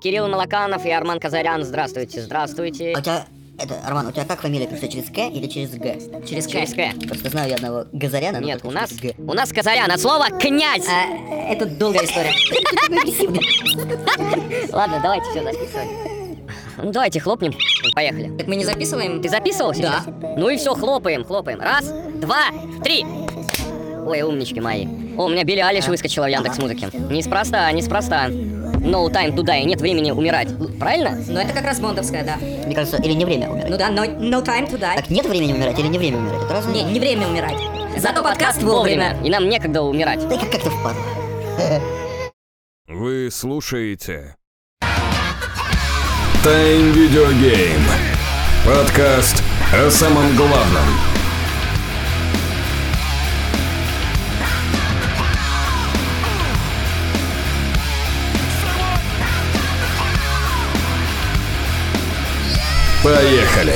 Кирилл Малаканов и Арман Казарян, здравствуйте, здравствуйте. А у тебя, это, Арман, у тебя как фамилия пишется, через К или через Г? Через К. Через К. Просто знаю я одного Газаряна, Нет, у нас, Г. у нас Казарян от слова «князь». А, это долгая история. Ладно, давайте все записывать. Ну давайте хлопнем, поехали. Так мы не записываем? Ты записывал сейчас? Да. Ну и все, хлопаем, хлопаем. Раз, два, три. Ой, умнички мои. О, у меня Билли Алиш выскочила в Яндекс Музыке. Неспроста, неспроста. No time to die, нет времени умирать. Правильно? Ну это как раз бондовская, да. Мне кажется, или не время умирать. Ну да, no, no time to die. Так нет времени умирать или не время умирать? Это разные Не, не время умирать. Зато подкаст вовремя. И нам некогда умирать. Да и как- как-то впадло. Вы слушаете Тайм Видеогейм Подкаст о самом главном Поехали!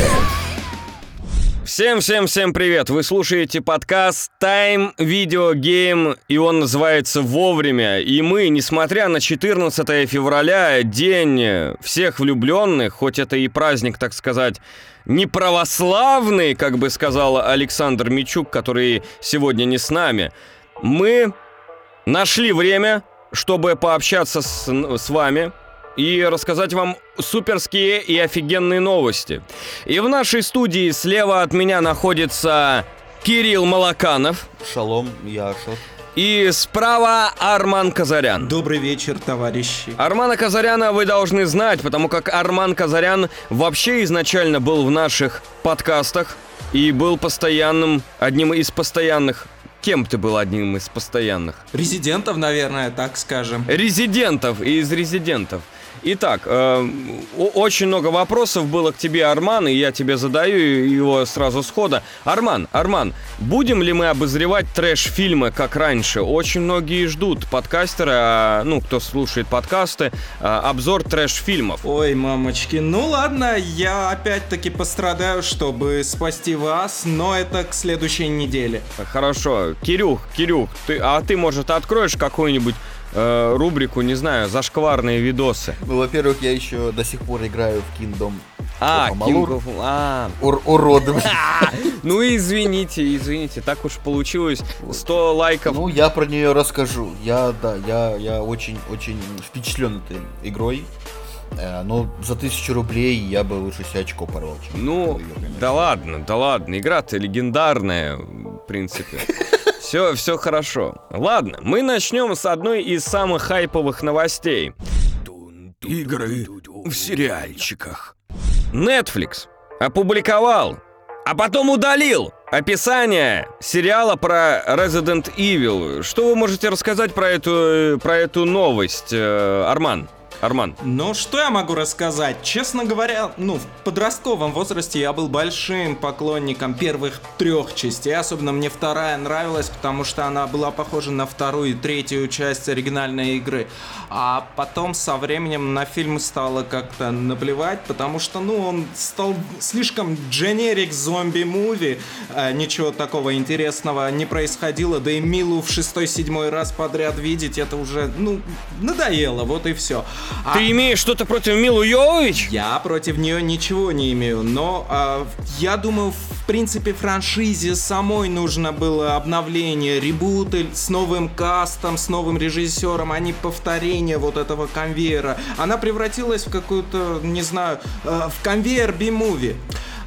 Всем-всем-всем привет! Вы слушаете подкаст Time Video Game, и он называется «Вовремя». И мы, несмотря на 14 февраля, день всех влюбленных, хоть это и праздник, так сказать, не православный, как бы сказал Александр Мичук, который сегодня не с нами, мы нашли время, чтобы пообщаться с, с вами и рассказать вам суперские и офигенные новости. И в нашей студии слева от меня находится Кирилл Малаканов Шалом, я Ашот. и справа Арман Казарян. Добрый вечер, товарищи. Армана Казаряна вы должны знать, потому как Арман Казарян вообще изначально был в наших подкастах и был постоянным, одним из постоянных. Кем ты был одним из постоянных? Резидентов, наверное, так скажем. Резидентов и из резидентов. Итак, э, очень много вопросов было к тебе, Арман, и я тебе задаю его сразу схода. Арман, Арман, будем ли мы обозревать трэш-фильмы, как раньше? Очень многие ждут подкастера, а, ну, кто слушает подкасты, а, обзор трэш-фильмов. Ой, мамочки, ну ладно, я опять-таки пострадаю, чтобы спасти вас, но это к следующей неделе. Хорошо. Кирюх, Кирюх, ты, а ты, может, откроешь какую-нибудь э, рубрику, не знаю, зашкварные видосы? Ну, во-первых, я еще до сих пор играю в Kingdom А. King of- а, Ур- уродом. Ну извините, извините, так уж получилось. 100 лайков. Ну, я про нее расскажу. Я, да, я, я очень-очень впечатлен этой игрой. Э, Но за тысячу рублей я бы лучше себе очко порвал. Ну, конечно. да ладно, да ладно, игра-то легендарная, в принципе. Все, все хорошо. Ладно, мы начнем с одной из самых хайповых новостей. Игры в сериальчиках. Netflix опубликовал, а потом удалил описание сериала про Resident Evil. Что вы можете рассказать про эту, э, про эту новость, э, Арман? Арман. Ну, что я могу рассказать? Честно говоря, ну, в подростковом возрасте я был большим поклонником первых трех частей. Особенно мне вторая нравилась, потому что она была похожа на вторую и третью часть оригинальной игры. А потом со временем на фильм стало как-то наплевать, потому что, ну, он стал слишком дженерик зомби-муви. А, Ничего такого интересного не происходило. Да и Милу в шестой-седьмой раз подряд видеть, это уже, ну, надоело, вот и все. А Ты имеешь что-то против Милу Йовович? я против нее ничего не имею, но а, я думаю, в принципе, франшизе самой нужно было обновление, ребуты с новым кастом, с новым режиссером, а не повторение вот этого конвейера. Она превратилась в какую-то, не знаю, э, в конвейер би-муви.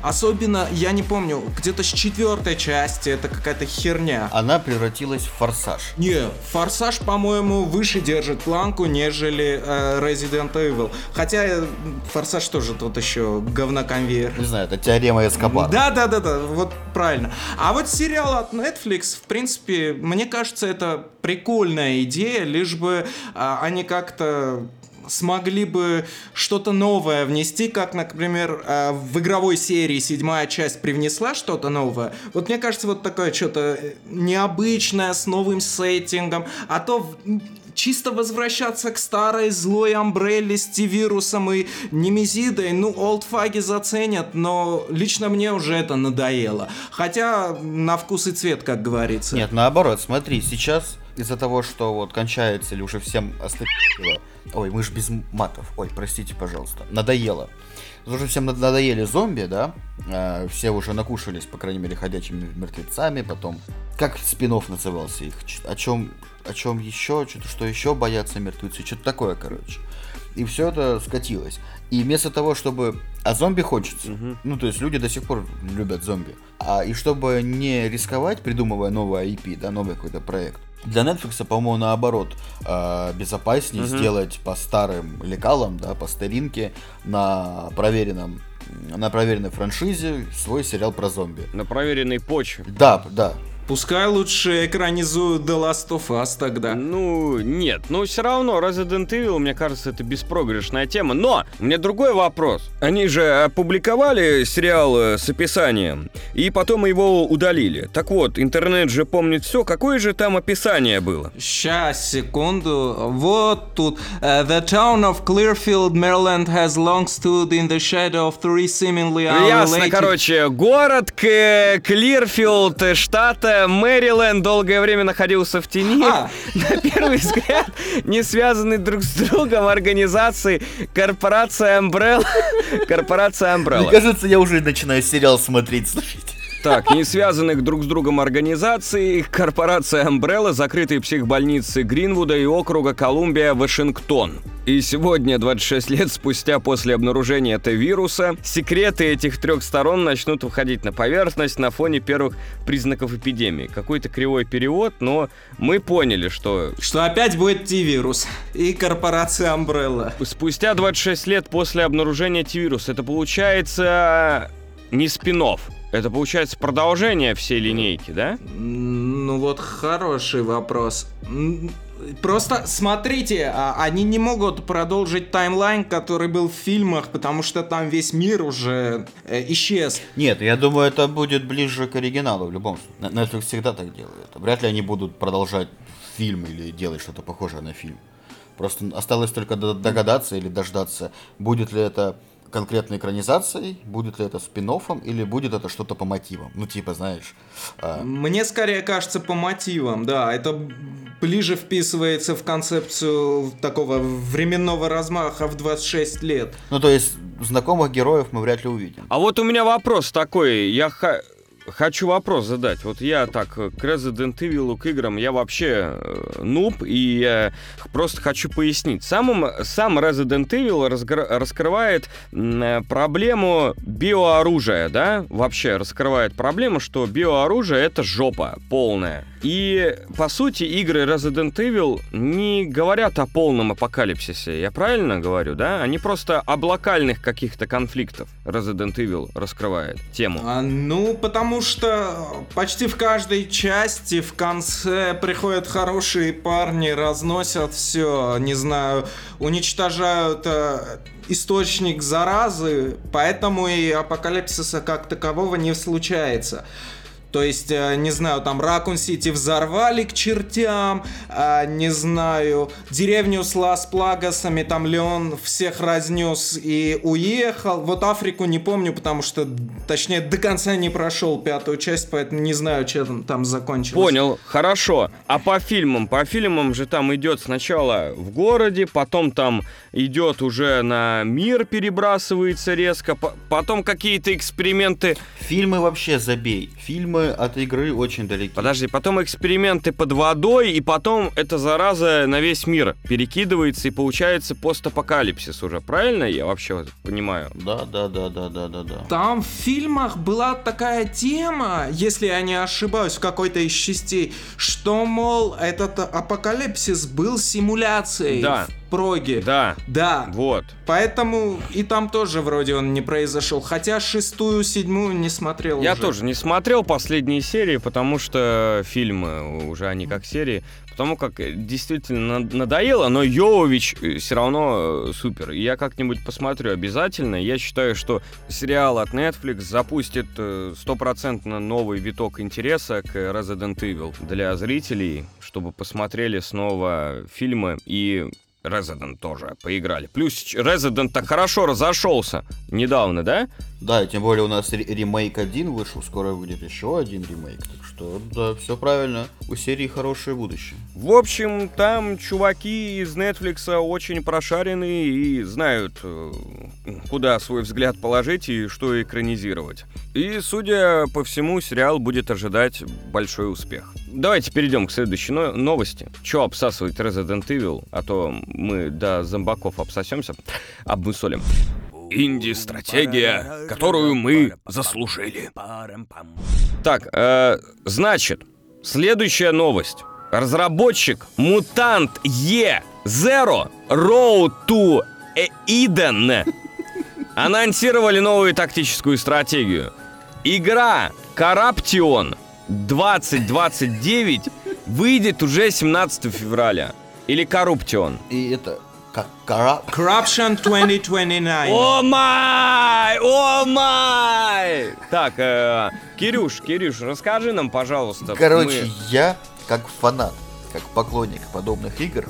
Особенно, я не помню, где-то с четвертой части это какая-то херня. Она превратилась в форсаж. Не, Форсаж, по-моему, выше держит планку, нежели э, Resident Evil. Хотя э, Форсаж тоже тут еще говноконвейер. Не знаю, это теорема Эскобара. Да, да, да, да, вот правильно. А вот сериал от Netflix, в принципе, мне кажется, это прикольная идея, лишь бы а, они как-то смогли бы что-то новое внести, как, например, э, в игровой серии седьмая часть привнесла что-то новое. Вот мне кажется, вот такое что-то э, необычное, с новым сеттингом, а то чисто возвращаться к старой злой Амбрелле с T-вирусом и Немезидой, ну, олдфаги заценят, но лично мне уже это надоело. Хотя на вкус и цвет, как говорится. Нет, наоборот, смотри, сейчас из-за того, что вот кончается или уже всем остыло. Ой, мы же без матов. Ой, простите, пожалуйста. Надоело. Уже всем над- надоели зомби, да? Э, все уже накушались, по крайней мере, ходячими мертвецами. Потом, как спинов назывался их? О чем, о чем еще? Что-то, что еще боятся мертвецы? Что-то такое, короче. И все это скатилось. И вместо того, чтобы... А зомби хочется. Ну, то есть люди до сих пор любят зомби. А и чтобы не рисковать, придумывая новый IP, да, новый какой-то проект, для Netflix, по-моему, наоборот, э, безопаснее сделать по старым лекалам, да, по старинке, на проверенном на проверенной франшизе свой сериал про зомби. На проверенной почве. Да, да. Пускай лучше экранизуют The Last of Us тогда. Ну, нет, но все равно Resident Evil, мне кажется, это беспроигрышная тема. Но, у меня другой вопрос. Они же опубликовали сериал э, с описанием, и потом его удалили. Так вот, интернет же помнит все. Какое же там описание было? Сейчас, секунду. Вот тут. Uh, the town of Clearfield, Maryland has long stood in the shadow of three seemingly Ясно, unrelated... короче, город Клирфилд, э, Мэриленд долгое время находился в тени. А. На первый взгляд, не связанные друг с другом организации корпорация Umbrella. Корпорация Мне Umbrella. кажется, я уже начинаю сериал смотреть, слушайте. Так, не связанных друг с другом организаций, корпорация Umbrella, закрытые психбольницы Гринвуда и округа Колумбия, Вашингтон. И сегодня, 26 лет спустя после обнаружения этого вируса, секреты этих трех сторон начнут выходить на поверхность на фоне первых признаков эпидемии. Какой-то кривой перевод, но мы поняли, что Что опять будет T-вирус и корпорация Umbrella. спустя 26 лет после обнаружения T-вируса, это получается не спин это получается продолжение всей линейки, да? Ну вот хороший вопрос. Просто смотрите, а, они не могут продолжить таймлайн, который был в фильмах, потому что там весь мир уже э, исчез. Нет, я думаю, это будет ближе к оригиналу в любом случае. Netflix всегда так делает. Вряд ли они будут продолжать фильм или делать что-то похожее на фильм. Просто осталось только до- догадаться или дождаться, будет ли это конкретной экранизацией, будет ли это спин или будет это что-то по мотивам. Ну, типа, знаешь, а, Мне скорее кажется по мотивам, да, это ближе вписывается в концепцию такого временного размаха в 26 лет. ну, то есть знакомых героев мы вряд ли увидим. А вот у меня вопрос такой, я ха- хочу вопрос задать. Вот я так э, к Resident Evil, к играм, я вообще э, нуб, и я просто хочу пояснить. Самым, сам Resident Evil разгр- раскрывает э, проблему биооружия, да? Вообще раскрывает проблему, что биооружие это жопа полная. И, по сути, игры Resident Evil не говорят о полном апокалипсисе. Я правильно говорю, да? Они просто об локальных каких-то конфликтов Resident Evil раскрывает тему. А, ну, потому что почти в каждой части в конце приходят хорошие парни, разносят все, не знаю, уничтожают э, источник заразы, поэтому и апокалипсиса как такового не случается. То есть, э, не знаю, там Ракун-Сити взорвали к чертям, а, не знаю, деревню с Лас-Плагасами, там Леон всех разнес и уехал. Вот Африку не помню, потому что, точнее, до конца не прошел пятую часть, поэтому не знаю, чем там закончилось. Понял, хорошо. А по фильмам? По фильмам же там идет сначала в городе, потом там идет уже на мир перебрасывается резко, по- потом какие-то эксперименты. Фильмы вообще забей. Фильмы от игры очень далеки. Подожди, потом эксперименты под водой, и потом эта зараза на весь мир перекидывается, и получается постапокалипсис уже. Правильно я вообще понимаю? Да, да, да, да, да, да, да. Там в фильмах была такая тема, если я не ошибаюсь, в какой-то из частей, что, мол, этот апокалипсис был симуляцией Да. В проге. Да, Да. вот. Поэтому и там тоже вроде он не произошел. Хотя шестую, седьмую не смотрел Я уже. тоже не смотрел последние серии, потому что фильмы уже они как серии. Потому как э, действительно над- надоело, но Йовович все равно э, супер. Я как-нибудь посмотрю обязательно. Я считаю, что сериал от Netflix запустит э, стопроцентно новый виток интереса к Resident Evil для зрителей, чтобы посмотрели снова фильмы и Resident тоже поиграли. Плюс Resident так хорошо разошелся недавно, да? Да, и тем более у нас ре- ремейк один вышел, скоро выйдет еще один ремейк. Так что, да, все правильно. У серии хорошее будущее. В общем, там чуваки из Netflix очень прошаренные и знают, э, куда свой взгляд положить и что экранизировать. И, судя по всему, сериал будет ожидать большой успех. Давайте перейдем к следующей но- новости. Че обсасывать Resident Evil, а то мы до зомбаков обсосемся, обмысолим. Инди-стратегия, которую мы заслужили. Так, э, значит, следующая новость. Разработчик Мутант Е Zero Road to Eden анонсировали новую тактическую стратегию. Игра Караптион 2029 выйдет уже 17 февраля. Или Корруптион. И это как. Corruption 2029. О май! О май! Так, э, Кирюш, Кирюш, расскажи нам, пожалуйста. Короче, мы- я как фанат, как поклонник подобных игр,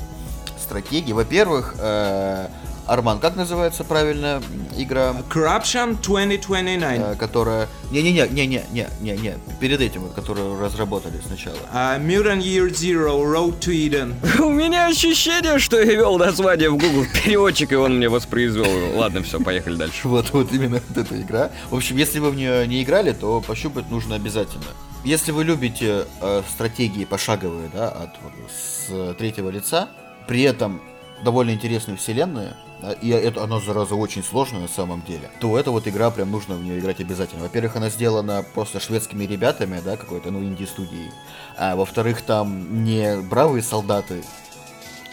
стратегий. Во-первых, э, Арман, как называется правильно игра, Corruption 2029. э, которая... Не-не-не, не-не-не, не-не, перед этим, которую разработали сначала. Uh, Mutant Year Zero, Road to Eden. У меня ощущение, что я вел название в Google переводчик, и он мне воспроизвел. Ладно, все, поехали дальше. Вот, вот именно вот эта игра. В общем, если вы в нее не играли, то пощупать нужно обязательно. Если вы любите э, стратегии пошаговые, да, от вот, с третьего лица, при этом довольно интересные вселенные, да, и это оно, зараза, очень сложно на самом деле, то эта вот игра прям нужно в нее играть обязательно. Во-первых, она сделана просто шведскими ребятами, да, какой-то, ну, инди-студией. А во-вторых, там не бравые солдаты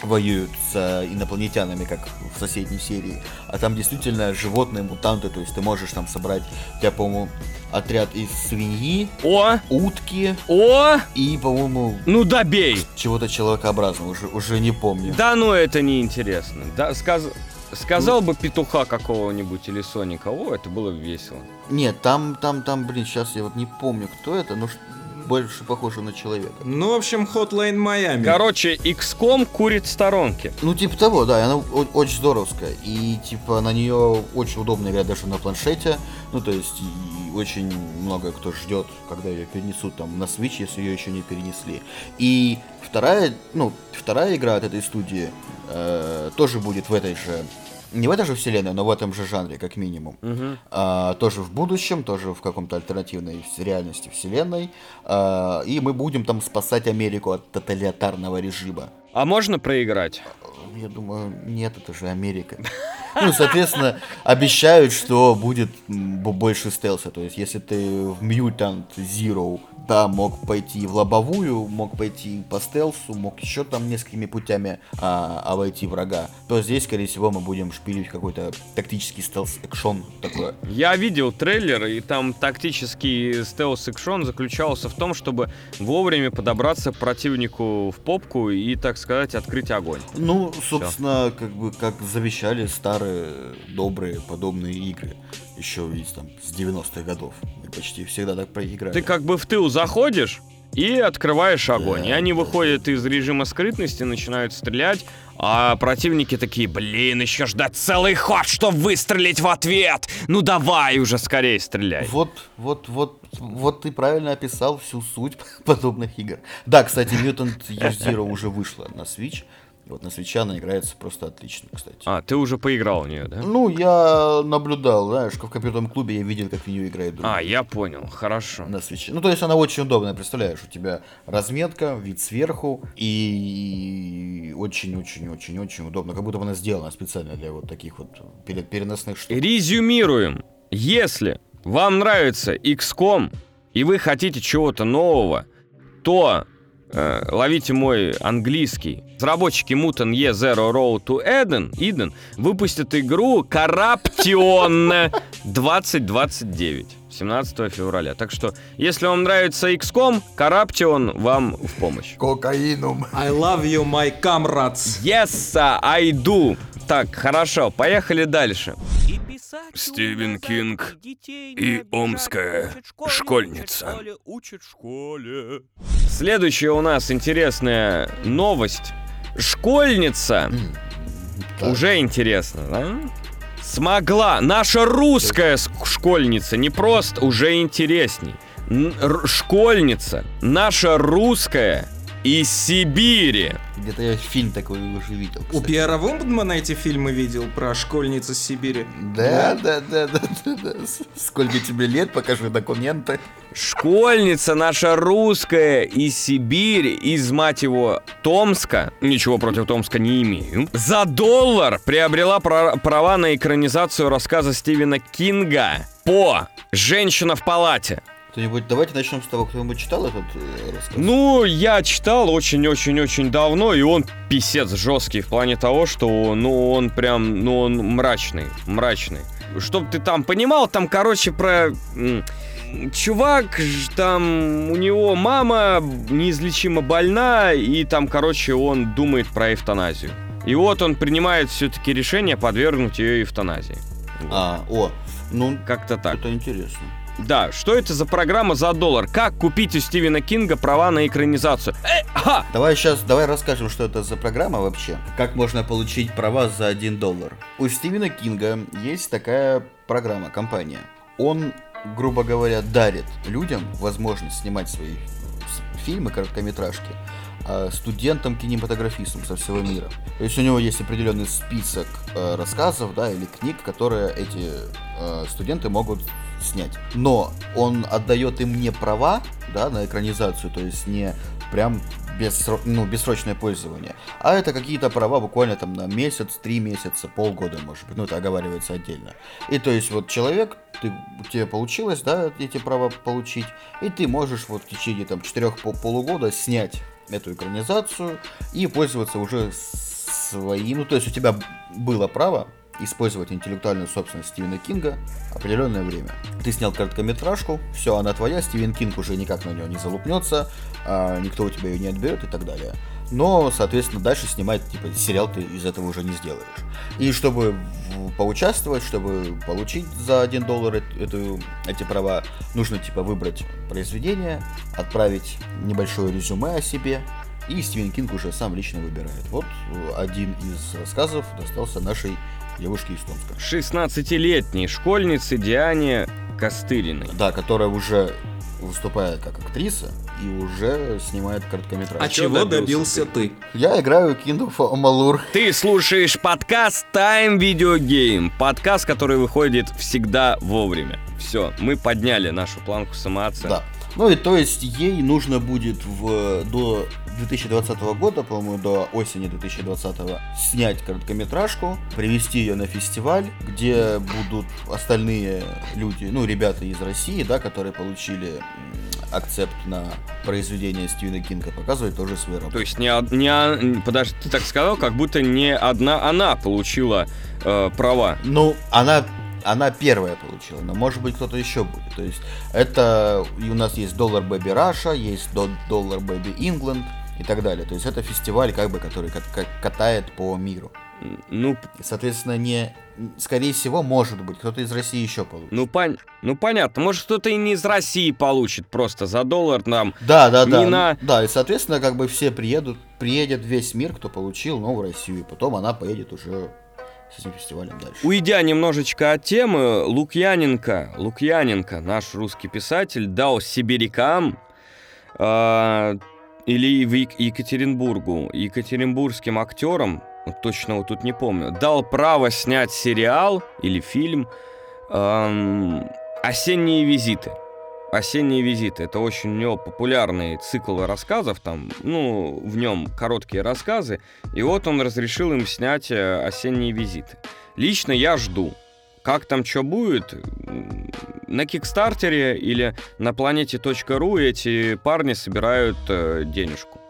воюют с э, инопланетянами, как в соседней серии, а там действительно животные, мутанты, то есть ты можешь там собрать, у тебя, по-моему, отряд из свиньи, О! утки О! и, по-моему, Ну добей! чего-то человекообразного, уже, уже не помню. Да ну это неинтересно. Да, сказ... Сказал бы петуха какого-нибудь или Соника, о, это было бы весело. Нет, там, там, там, блин, сейчас я вот не помню, кто это, но ш- больше похоже на человека. Ну, в общем, Hotline Miami. Короче, XCOM курит в сторонке. Ну, типа того, да, она очень здоровская. И, типа, на нее очень удобно играть даже на планшете. Ну, то есть, и очень много кто ждет, когда ее перенесут там на Switch, если ее еще не перенесли. И вторая, ну, вторая игра от этой студии э, тоже будет в этой же не в этой же вселенной, но в этом же жанре, как минимум. А, тоже в будущем, тоже в каком-то альтернативной реальности вселенной. А, и мы будем там спасать Америку от тоталитарного режима. А можно проиграть? Я думаю, нет, это же Америка. Ну, соответственно, обещают, что будет больше стелса. То есть, если ты в Mutant Zero, да, мог пойти в лобовую, мог пойти по стелсу, мог еще там несколькими путями а, обойти врага, то здесь, скорее всего, мы будем шпилить какой-то тактический стелс-экшон такое. Я видел трейлер, и там тактический стелс-экшон заключался в том, чтобы вовремя подобраться к противнику в попку и, так сказать, открыть огонь. Ну, собственно, как бы как завещали старые добрые подобные игры. Еще из там с 90-х годов. Мы почти всегда так проиграли. Ты как бы в тыл заходишь и открываешь огонь. И они выходят из режима скрытности, начинают стрелять, а противники такие, блин, еще ждать целый ход, чтобы выстрелить в ответ. Ну давай уже скорее стреляй. Вот, вот, вот, вот ты правильно описал всю суть подобных игр. Да, кстати, Mutant Year Zero уже вышла на Switch. Вот на Switch она играется просто отлично, кстати. А, ты уже поиграл в нее, да? Ну, я наблюдал, знаешь, в компьютерном клубе я видел, как в нее играют другие. А, я понял, хорошо. на свече. Ну, то есть она очень удобная, представляешь, у тебя разметка, вид сверху, и очень-очень-очень-очень удобно, как будто бы она сделана специально для вот таких вот пере- переносных штук. Резюмируем. Если вам нравится XCOM и вы хотите чего-то нового, то ловите мой английский. Разработчики Mutant Ye Zero Road to Eden, Eden выпустят игру Corruption 2029. 17 февраля. Так что, если вам нравится XCOM, Corruption вам в помощь. Кокаином. I love you, my comrades. Yes, I do. Так, хорошо, поехали дальше. Стивен Кинг и омская школьница. Следующая у нас интересная новость. Школьница. Так. Уже интересно, да? смогла, наша русская школьница, не просто, уже интересней. Р- школьница, наша русская из Сибири. Где-то я фильм такой уже видел. У кстати. Пьера Вундмана эти фильмы видел про школьниц из Сибири. Да, да, да, да, да, да. Сколько тебе лет, покажи документы. Школьница наша русская из Сибири, из, мать его, Томска, ничего против Томска не имею, за доллар приобрела пра- права на экранизацию рассказа Стивена Кинга по «Женщина в палате». Кто-нибудь, давайте начнем с того, кто-нибудь читал этот э, рассказ? Ну, я читал очень-очень-очень давно, и он писец жесткий в плане того, что, ну, он прям, ну, он мрачный, мрачный. Чтоб ты там понимал, там, короче, про... Чувак, там, у него мама неизлечимо больна, и там, короче, он думает про эвтаназию. И вот он принимает все-таки решение подвергнуть ее эвтаназии. А, о, ну, Как-то так. это интересно. Да, что это за программа за доллар? Как купить у Стивена Кинга права на экранизацию? Э, ха! Давай сейчас, давай расскажем, что это за программа вообще. Как можно получить права за 1 доллар. У Стивена Кинга есть такая программа, компания. Он, грубо говоря, дарит людям возможность снимать свои фильмы, короткометражки, а, студентам кинематографистам со всего мира. То есть у него есть определенный список э, рассказов, да, или книг, которые эти э, студенты могут снять. Но он отдает им не права, да, на экранизацию, то есть не прям бессро- ну, бессрочное пользование, а это какие-то права буквально там на месяц, три месяца, полгода, может быть, ну это оговаривается отдельно. И то есть вот человек, ты, у тебя получилось, да, эти права получить, и ты можешь вот в течение там четырех пол- полугода снять эту экранизацию и пользоваться уже своим, ну то есть у тебя было право использовать интеллектуальную собственность Стивена Кинга определенное время. Ты снял короткометражку, все, она твоя, Стивен Кинг уже никак на нее не залупнется, а, никто у тебя ее не отберет и так далее. Но, соответственно, дальше снимать, типа, сериал ты из этого уже не сделаешь. И чтобы поучаствовать, чтобы получить за 1 доллар эт- эту, эти права, нужно, типа, выбрать произведение, отправить небольшое резюме о себе, и Стивен Кинг уже сам лично выбирает. Вот один из рассказов достался нашей девушке из Томска. 16-летней школьнице Диане Костыриной. Да, которая уже выступает как актриса и уже снимает короткометражки. А чего добился добился ты? Я играю Kingdom of Amalur. Ты слушаешь подкаст Time Video Game. Подкаст, который выходит всегда вовремя. Все, мы подняли нашу планку самооценки. Да. Ну и то есть ей нужно будет в, до 2020 года, по-моему, до осени 2020 снять короткометражку, привести ее на фестиваль, где будут остальные люди, ну, ребята из России, да, которые получили акцепт на произведение Стивена Кинга, показывать тоже свои работы. То есть не, не подожди, ты так сказал, как будто не одна она получила э, права. Ну, она, она первая получила, но может быть кто-то еще будет. То есть это и у нас есть доллар Baby Russia, есть до- доллар Baby England и так далее. То есть это фестиваль, как бы, который кат- кат- катает по миру. Ну, соответственно, не, скорее всего, может быть, кто-то из России еще получит. ну, пон- ну понятно, может кто-то и не из России получит просто за доллар там. да, да, да. ну, на- Да, и, соответственно, как бы все приедут, приедет весь мир, кто получил, но в Россию. И потом она поедет уже с этим фестивалем дальше. Уйдя немножечко от темы, Лукьяненко, Лукьяненко, наш русский писатель, дал сибирякам э, или в Ек- Екатеринбургу, екатеринбургским актерам, точно вот тут не помню, дал право снять сериал или фильм эм, «Осенние визиты». «Осенние визиты» — это очень у него популярный цикл рассказов, там, ну, в нем короткие рассказы, и вот он разрешил им снять э, «Осенние визиты». Лично я жду. Как там что будет? На Кикстартере или на планете.ру эти парни собирают э, денежку.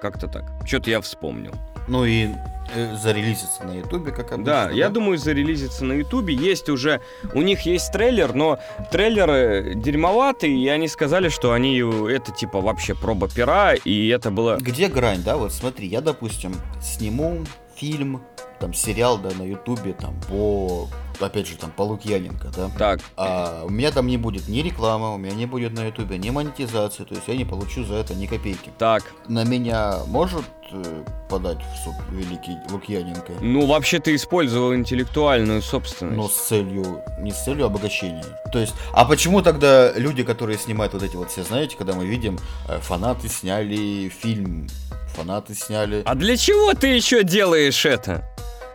Как-то так. Что-то я вспомнил. Ну и э, зарелизится на Ютубе, как обычно. Да, я думаю, зарелизится на Ютубе. Есть уже, у них есть трейлер, но трейлеры дерьмоватые, и они сказали, что они э, это типа вообще проба пера, и это было... Где грань, да? Вот смотри, я, допустим, сниму фильм, там, сериал, да, на Ютубе, там, по опять же, там, по Лукьяненко, да, Так, а у меня там не будет ни рекламы, у меня не будет на ютубе ни монетизации, то есть я не получу за это ни копейки. так. На меня может э, подать в суд великий Лукьяненко? Ну, вообще ты использовал интеллектуальную собственность. Но с целью, не с целью обогащения. То есть, а почему тогда люди, которые снимают вот эти вот все, знаете, когда мы видим, э, фанаты сняли фильм, фанаты сняли... А для чего ты еще делаешь это?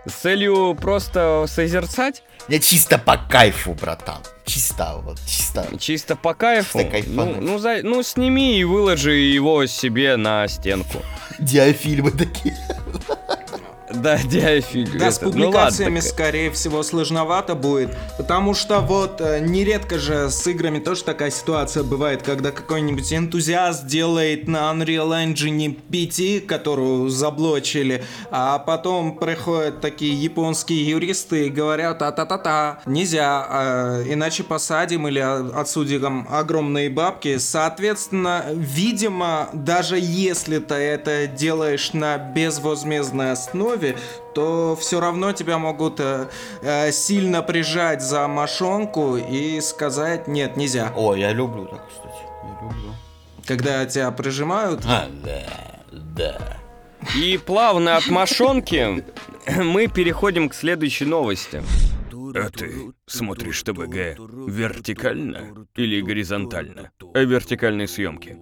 С целью просто созерцать? Я чисто по кайфу, братан. Чисто, вот, чисто. Чисто по кайфу? Чисто кайфануть. Ну, ну, за- ну, сними и выложи его себе на стенку. Диафильмы такие. Да, диафильм. Да, с это. Ну, публикациями, ладно, скорее всего, сложновато будет, потому что вот э, нередко же с играми тоже такая ситуация бывает, когда какой-нибудь энтузиаст делает на Unreal Engine 5, которую заблочили, а потом приходят такие японские юристы и говорят, та-та-та-та, нельзя, э, иначе посадим или отсудим огромные бабки. Соответственно, видимо, даже если ты это делаешь на безвозмездной основе, то все равно тебя могут э, э, сильно прижать за мошонку и сказать нет, нельзя. О, я люблю так, кстати. Я люблю. Когда тебя прижимают, А, да, да. И плавно от мошонки мы переходим к следующей новости. А ты смотришь ТВГ вертикально или горизонтально? О вертикальной съемке.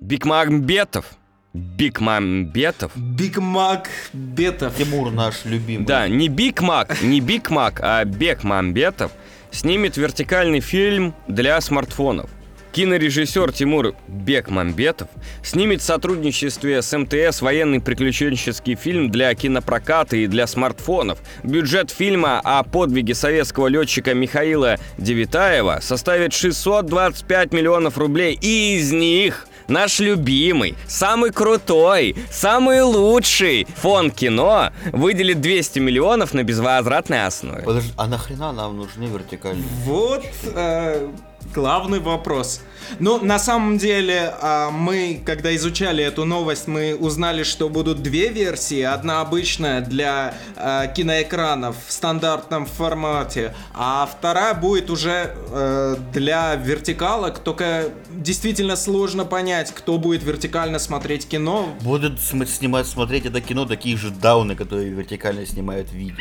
Бикмамбетов. Биг Мак Бетов. Тимур наш любимый. Да, не Биг Мак, не Биг Мак, а Бекмамбетов снимет вертикальный фильм для смартфонов. Кинорежиссер Тимур Бекмамбетов снимет в сотрудничестве с МТС военный приключенческий фильм для кинопроката и для смартфонов. Бюджет фильма о подвиге советского летчика Михаила Девитаева составит 625 миллионов рублей, и из них наш любимый, самый крутой, самый лучший фонд кино выделит 200 миллионов на безвозвратной основе. Подожди, а нахрена нам нужны вертикальные? Вот э, главный вопрос. Ну, на самом деле, а, мы, когда изучали эту новость, мы узнали, что будут две версии. Одна обычная для а, киноэкранов в стандартном формате, а вторая будет уже э, для вертикалок. Только действительно сложно понять, кто будет вертикально смотреть кино. Будут снимать, смотреть это кино такие же дауны, которые вертикально снимают видео.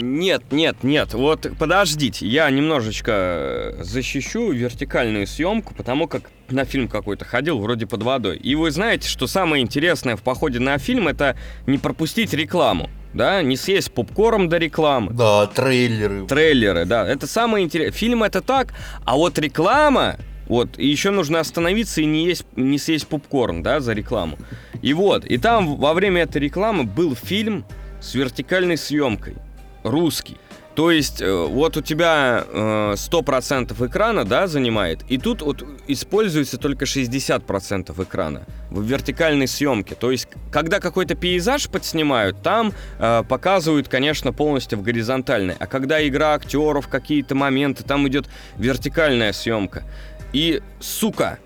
Нет, нет, нет, вот подождите, я немножечко э, защищу вертикальную съемку, потому как на фильм какой-то ходил, вроде под водой. И вы знаете, что самое интересное в походе на фильм это не пропустить рекламу, да, не съесть попкорн до рекламы. Да, трейлеры. Трейлеры, да, это самое интересное. Фильм это так, а вот реклама, вот, и еще нужно остановиться и не, есть, не съесть попкорн, да, за рекламу. И вот, и там во время этой рекламы был фильм с вертикальной съемкой, русский. То есть, э, вот у тебя э, 100% экрана, да, занимает, и тут вот используется только 60% экрана в вертикальной съемке. То есть, когда какой-то пейзаж подснимают, там э, показывают, конечно, полностью в горизонтальной. А когда игра актеров, какие-то моменты, там идет вертикальная съемка. И, сука,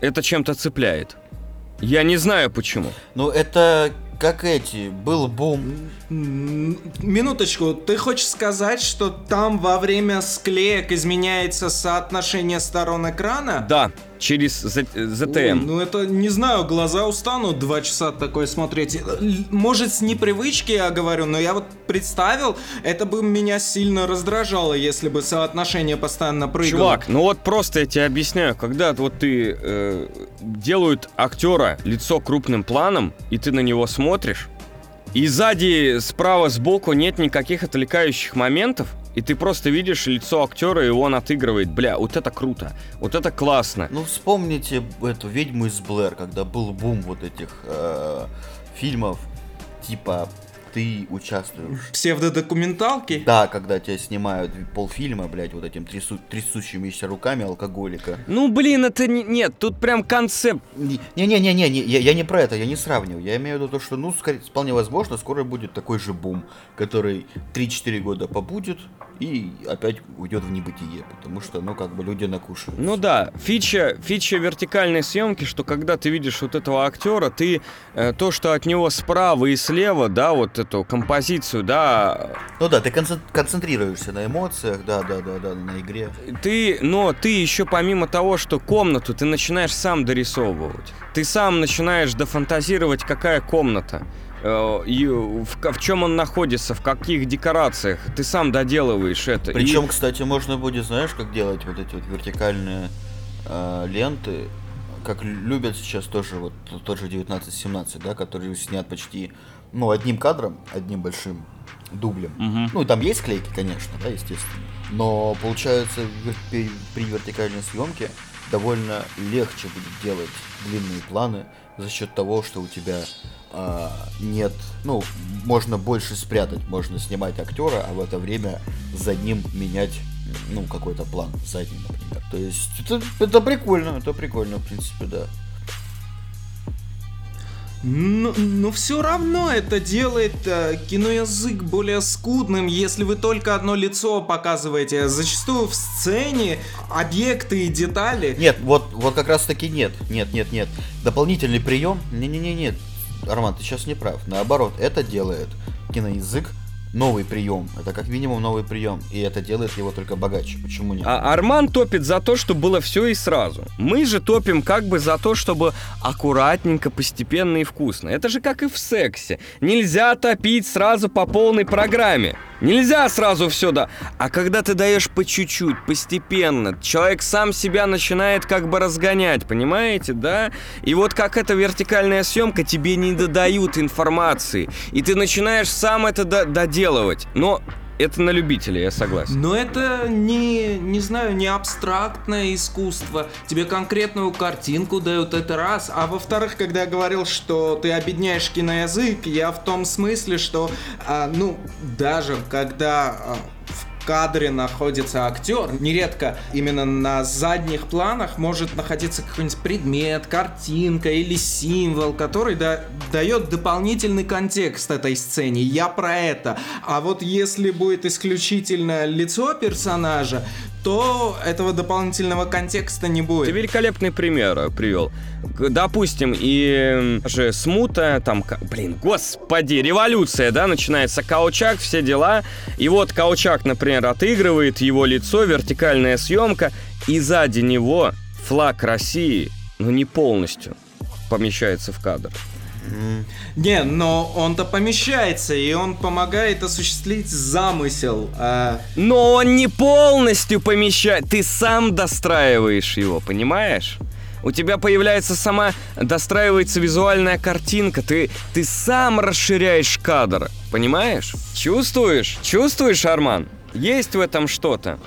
это чем-то цепляет. Я не знаю почему. Ну, это как эти, был бум. Минуточку, ты хочешь сказать, что там во время склеек изменяется соотношение сторон экрана? Да, через ZTM. ну это, не знаю, глаза устанут два часа такое смотреть. Л- Может, с непривычки я говорю, но я вот представил, это бы меня сильно раздражало, если бы соотношение постоянно прыгало. Чувак, ну вот просто я тебе объясняю, когда вот ты э, делают актера лицо крупным планом, и ты на него смотришь, и сзади, справа, сбоку нет никаких отвлекающих моментов, и ты просто видишь лицо актера, и он отыгрывает. Бля, вот это круто, вот это классно. Ну, вспомните эту ведьму из Блэр, когда был бум вот этих э, фильмов, типа ты участвуешь. Псевдодокументалки? Да, когда тебя снимают полфильма, блядь, вот этим трясу- трясущимися руками алкоголика. Ну, блин, это не... Нет, тут прям концепт. Не-не-не-не, не, я, я не про это, я не сравниваю. Я имею в виду то, что, ну, скорее, вполне возможно, скоро будет такой же бум, который 3-4 года побудет, и опять уйдет в небытие, потому что, ну, как бы люди накушают. Ну да, фича, фича вертикальной съемки, что когда ты видишь вот этого актера, ты э, то, что от него справа и слева, да, вот эту композицию, да, Ну да, ты концен- концентрируешься на эмоциях, да, да, да, да, на игре. ты, но ты еще помимо того, что комнату ты начинаешь сам дорисовывать. Ты сам начинаешь дофантазировать, какая комната. Э, и в, в чем он находится, в каких декорациях, ты сам доделываешь это. И- Причем, кстати, можно будет, знаешь, как делать вот эти вот вертикальные э, ленты, как любят сейчас тоже вот тот же 1917, да, который снят почти, ну, одним кадром, одним большим дублем. Мгм. Ну, там есть клейки, конечно, да, естественно. Но получается при вертикальной съемке довольно легче будет делать длинные планы за счет того, что у тебя а, нет, ну, можно больше спрятать, можно снимать актера, а в это время за ним менять, ну, какой-то план задний, например. То есть это, это прикольно, это прикольно, в принципе, да. Ну, но все равно это делает э, киноязык более скудным, если вы только одно лицо показываете. Зачастую в сцене объекты и детали. Нет, вот, вот как раз таки нет. Нет, нет, нет. Дополнительный прием? Не-не-не, нет. Арман, ты сейчас не прав. Наоборот, это делает киноязык новый прием. Это как минимум новый прием. И это делает его только богаче. Почему нет? А Арман топит за то, чтобы было все и сразу. Мы же топим как бы за то, чтобы аккуратненько, постепенно и вкусно. Это же как и в сексе. Нельзя топить сразу по полной программе. Нельзя сразу все, да. А когда ты даешь по чуть-чуть, постепенно, человек сам себя начинает как бы разгонять, понимаете, да? И вот как эта вертикальная съемка, тебе не додают информации. И ты начинаешь сам это до- доделывать. Но это на любителя, я согласен. Но это не, не знаю, не абстрактное искусство. Тебе конкретную картинку дают это раз. А во-вторых, когда я говорил, что ты объединяешь киноязык, я в том смысле, что, а, ну, даже когда а, в кадре находится актер, нередко именно на задних планах может находиться какой-нибудь предмет, картинка или символ, который да- дает дополнительный контекст этой сцене. Я про это. А вот если будет исключительно лицо персонажа, то этого дополнительного контекста не Ты будет. великолепный пример привел. Допустим, и же смута, там, блин, господи, революция, да, начинается Каучак, все дела. И вот Каучак, например, отыгрывает его лицо, вертикальная съемка, и сзади него флаг России, но не полностью помещается в кадр. Не, но он-то помещается, и он помогает осуществить замысел. а, Но он не полностью помещает, ты сам достраиваешь его, понимаешь? У тебя появляется сама, достраивается визуальная картинка, ты, ты сам расширяешь кадр, понимаешь? Чувствуешь? Чувствуешь, Арман? Есть в этом что-то.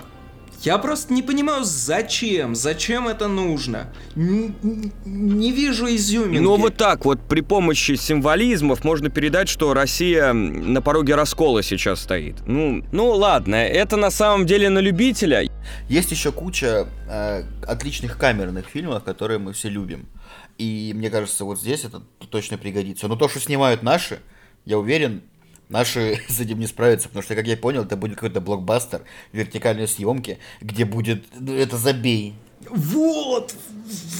Я просто не понимаю, зачем, зачем это нужно. Н- не вижу изюминки. Но вот так вот при помощи символизмов можно передать, что Россия на пороге раскола сейчас стоит. Ну, ну ладно, это на самом деле на любителя. Есть еще куча э, отличных камерных фильмов, которые мы все любим. И мне кажется, вот здесь это точно пригодится. Но то, что снимают наши, я уверен, наши с этим не справятся, потому что, как я понял, это будет какой-то блокбастер вертикальной съемки, где будет ну, это забей. Вот,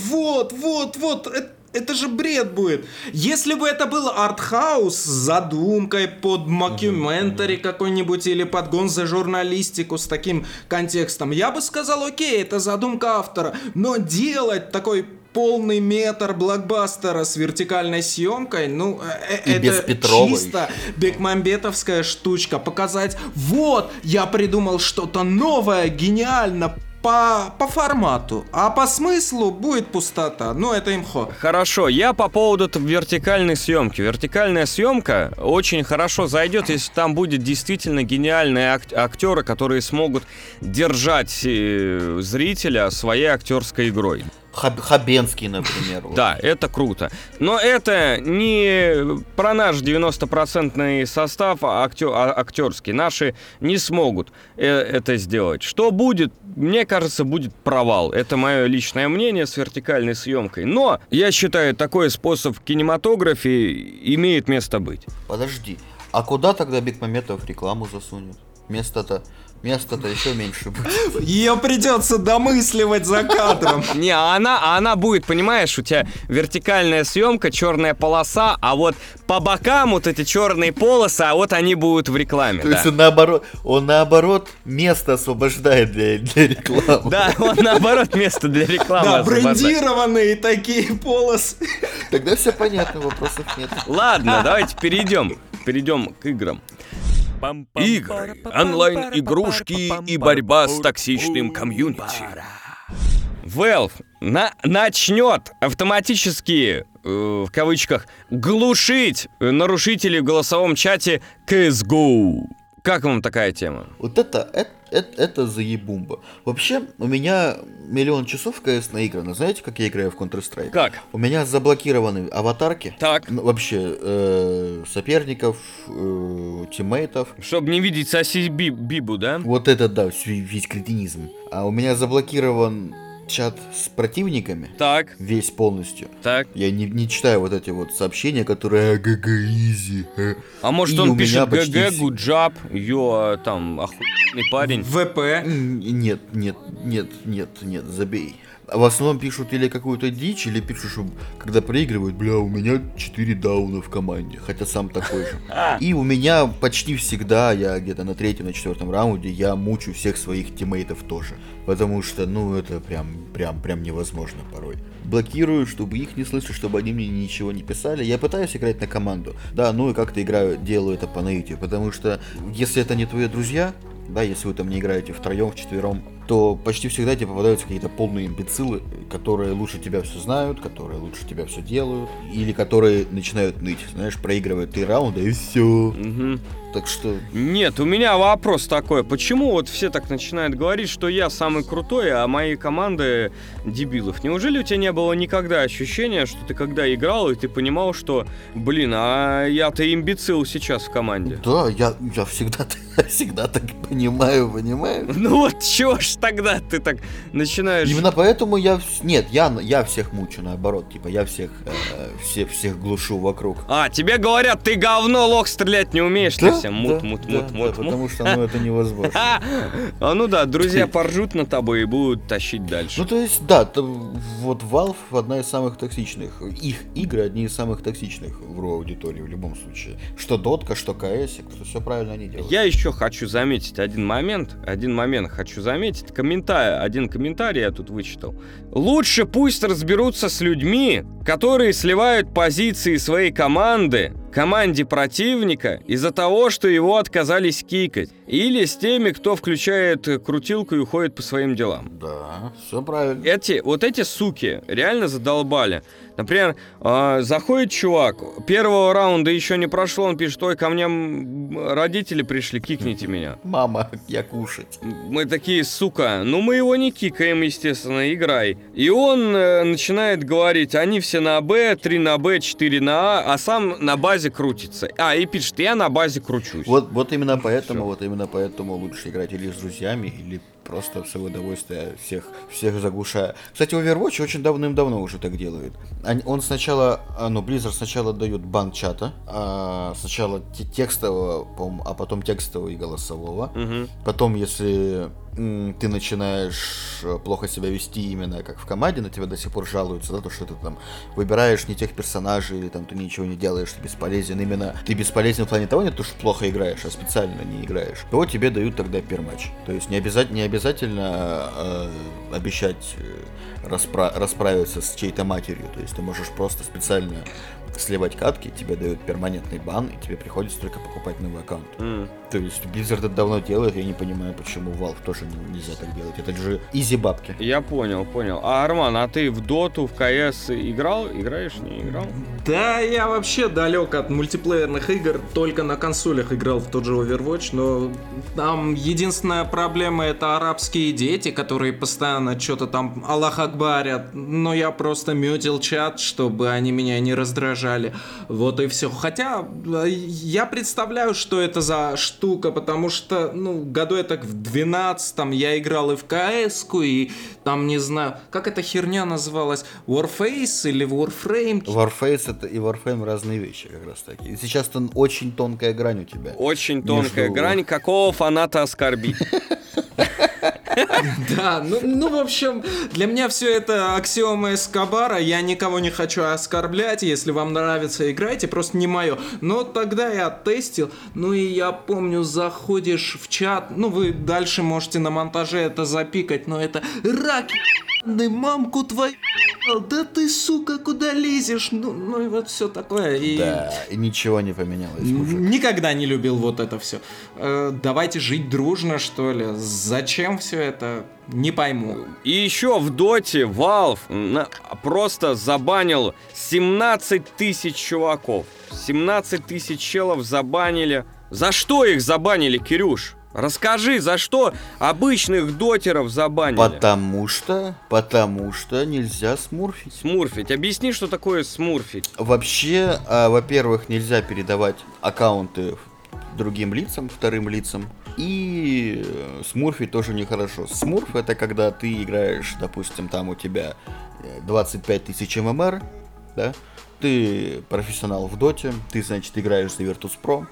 вот, вот, вот. Это, это же бред будет. Если бы это был артхаус с задумкой под мокюментари какой-нибудь или под гонзо журналистику с таким контекстом, я бы сказал, окей, это задумка автора. Но делать такой полный метр блокбастера с вертикальной съемкой, ну, э, И это чисто бекмамбетовская штучка. Показать, вот, я придумал что-то новое, гениально, по, по формату, а по смыслу будет пустота. Ну, это имхо. Хорошо, я по поводу вертикальной съемки. Вертикальная съемка очень хорошо зайдет, если там будет действительно гениальные ак- актеры, которые смогут держать э, зрителя своей актерской игрой. Хаб- Хабенский, например. вот. Да, это круто. Но это не про наш 90% состав а актё- а- актерский. Наши не смогут э, это сделать. Что будет? Мне кажется, будет провал. Это мое личное мнение с вертикальной съемкой. Но я считаю, такой способ в кинематографе имеет место быть. Подожди, а куда тогда Бекмаметов рекламу засунет? Вместо-то Место-то еще меньше будет. Ее придется домысливать за кадром. Не, а она, а она будет, понимаешь, у тебя вертикальная съемка, черная полоса, а вот по бокам вот эти черные полосы, а вот они будут в рекламе. То да. есть он наоборот, он наоборот место освобождает для, для рекламы. Да, он наоборот место для рекламы Да, брендированные такие полосы. Тогда все понятно, вопросов нет. Ладно, давайте перейдем. Перейдем к играм. Игры, онлайн-игрушки и борьба с токсичным комьюнити. Valve на начнет автоматически, э, в кавычках, глушить нарушителей в голосовом чате CSGO. Как вам такая тема? Вот это, это, это, это заебумба. Вообще, у меня миллион часов в КС наиграно. Знаете, как я играю в Counter-Strike? Как? У меня заблокированы аватарки. Так. Ну, вообще, э, соперников, э, тиммейтов. Чтобы не видеть соси Би- Бибу, да? Вот это, да, весь кретинизм. А у меня заблокирован чат с противниками. Так, Весь полностью. так. Я не, не читаю вот эти вот сообщения, которые GG easy. э». А может И он пишет GG, good job, ё, там, охуенный парень. ВП. Нет, нет, нет, нет, нет, забей. А В основном пишут или какую-то дичь, или пишут, что когда проигрывают, бля, у меня 4 дауна в команде, хотя сам такой же. И у меня почти всегда, я где-то на третьем, на четвертом раунде, я мучу всех своих тиммейтов тоже. Потому что, ну, это прям, прям, прям невозможно порой. Блокирую, чтобы их не слышать, чтобы они мне ничего не писали. Я пытаюсь играть на команду. Да, ну и как-то играю, делаю это по наитию. Потому что, если это не твои друзья, да, если вы там не играете втроем, вчетвером, то почти всегда тебе попадаются какие-то полные имбецилы, которые лучше тебя все знают, которые лучше тебя все делают, или которые начинают ныть, знаешь, проигрывают три раунда и все. Мгм. Так что Нет, у меня вопрос такой. Почему вот все так начинают говорить, что я самый крутой, а мои команды дебилов? Неужели у тебя не было никогда ощущения, что ты когда играл, и ты понимал, что, блин, а я-то имбецил сейчас в команде? да, я, я всегда, всегда так понимаю, понимаю. Ну вот чего ж тогда ты так начинаешь... Именно поэтому я... Нет, я, я всех мучу, наоборот. Типа, я всех, э, все, всех глушу вокруг. А, тебе говорят, ты говно, лох, стрелять не умеешь, ты всем мут, да, мут, да, мут, да, мут, мут. потому что, ну, это невозможно. А, ну да, друзья поржут на тобой и будут тащить дальше. Ну, то есть, да, вот Valve одна из самых токсичных. Их игры одни из самых токсичных в ру аудитории в любом случае. Что Дотка, что КС, все правильно они делают. Я еще хочу заметить один момент, один момент хочу заметить. Комментарий, один комментарий я тут вычитал. Лучше пусть разберутся с людьми, которые сливают позиции своей команды команде противника из-за того, что его отказались кикать. Или с теми, кто включает крутилку и уходит по своим делам. Да, все правильно. Эти, вот эти суки реально задолбали. Например, э, заходит чувак, первого раунда еще не прошло, он пишет, ой, ко мне родители пришли, кикните меня. Мама, я кушать. Мы такие, сука, ну мы его не кикаем, естественно, играй. И он э, начинает говорить, они все на Б, 3 на Б, 4 на А, а сам на базе крутится. А, и пишет, я на базе кручусь. Вот, вот именно поэтому, Всё. вот именно поэтому лучше играть или с друзьями, или просто в свое удовольствие всех, всех заглушая. Кстати, Overwatch очень давным-давно уже так делает. Он сначала, а, ну, Blizzard сначала дает бан чата, а, сначала те- текстового, а потом текстового и голосового. Мгм. Потом, если ты начинаешь э, плохо себя вести именно как в команде, на тебя до сих пор жалуются, да, то, что ты там выбираешь не тех персонажей, или там ты ничего не делаешь, ты бесполезен. Именно ты бесполезен в плане того, не то, что плохо играешь, а специально не играешь. То тебе дают тогда перматч. То есть не, обязательно, не обязательно э, обещать э, распра- расправиться с чьей-то матерью. То есть ты можешь просто специально сливать катки, тебе дают перманентный бан, и тебе приходится только покупать новый аккаунт. М. То есть Blizzard это давно делает, я не понимаю, почему Valve тоже не- нельзя так делать. Это же изи бабки. Я понял, понял. А, Арман, а ты в Доту, в КС играл? Играешь, не играл? Да, я вообще далек от мультиплеерных игр, только на консолях играл в тот же Overwatch, но там единственная проблема это арабские дети, которые постоянно что-то там Аллах Акбарят, но я просто мютил чат, чтобы они меня не раздражали. Вот и все. Хотя э, я представляю, что это за штука, потому что, ну, году я так в 12 я играл и в кс и там, не знаю, как эта херня называлась, Warface или Warframe, Warface это и Warframe разные вещи как раз таки. И сейчас там очень тонкая грань у тебя. Очень тонкая Между- грань, какого фаната оскорбить. Да, ну, ну, в общем, для меня все это аксиома Эскобара. Я никого не хочу оскорблять. Если вам нравится, играйте, просто не мое. Но тогда я тестил. Ну и я помню, заходишь в чат. Ну, вы дальше можете на монтаже это запикать, но это рак мамку твою да ты, сука, куда лезешь? Ну, ну и вот все такое. И Да, и ничего не поменялось, мужик. Никогда не любил вот это все. давайте жить дружно, что ли. Зачем все это? Не пойму. И еще в доте Valve на- просто забанил 17 тысяч чуваков. 17 тысяч челов забанили. За что их забанили, Кирюш? Расскажи, за что обычных дотеров забанили? Потому что, потому что нельзя смурфить. Смурфить. Объясни, что такое смурфить. Вообще, а, во-первых, нельзя передавать аккаунты другим лицам, вторым лицам. И э, смурфить тоже нехорошо. Смурф это когда ты играешь, допустим, там у тебя э, 25 тысяч ММР, да? Ты профессионал в доте, ты, значит, играешь за Virtus.pro,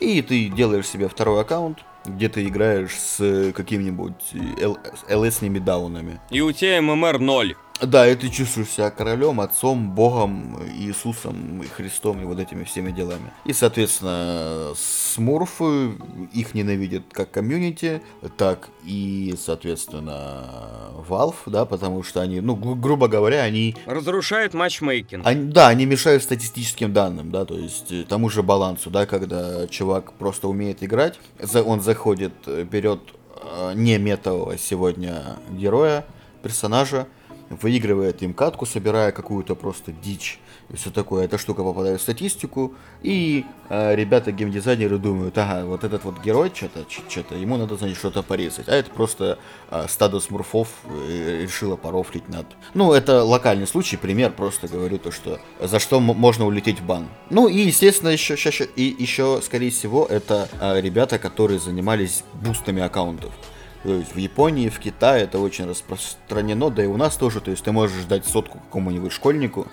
и ты делаешь себе второй аккаунт, где ты играешь с какими-нибудь ЛСными даунами. И у тебя ММР 0. Да, и ты чувствуешь себя королем, отцом, богом, Иисусом, и Христом и вот этими всеми делами. И, соответственно, смурфы, их ненавидят как комьюнити, так и, соответственно, Valve, да, потому что они, ну, гру- грубо говоря, они, Разрушает матчмейкинг. они, да, они мешают статистическим данным, да, то есть э, тому же балансу, да, когда чувак просто умеет играть, он заходит, э, берет э, не метового сегодня героя, персонажа, выигрывает им катку, собирая какую-то просто дичь и все такое. Эта штука попадает в статистику, и э, ребята, геймдизайнеры думают, ага, вот этот вот герой, что-то, что-то, ему надо, значит, что-то порезать. А это просто э, стадо смурфов э, решило порофлить над... Ну, это локальный случай, пример, просто говорю то, что за что можно улететь в бан. Ну, и, естественно, еще, ща- и еще, скорее всего, это э, ребята, которые занимались бустами аккаунтов. То есть в Японии, в Китае это очень распространено, да и у нас тоже. То есть ты можешь дать сотку какому-нибудь школьнику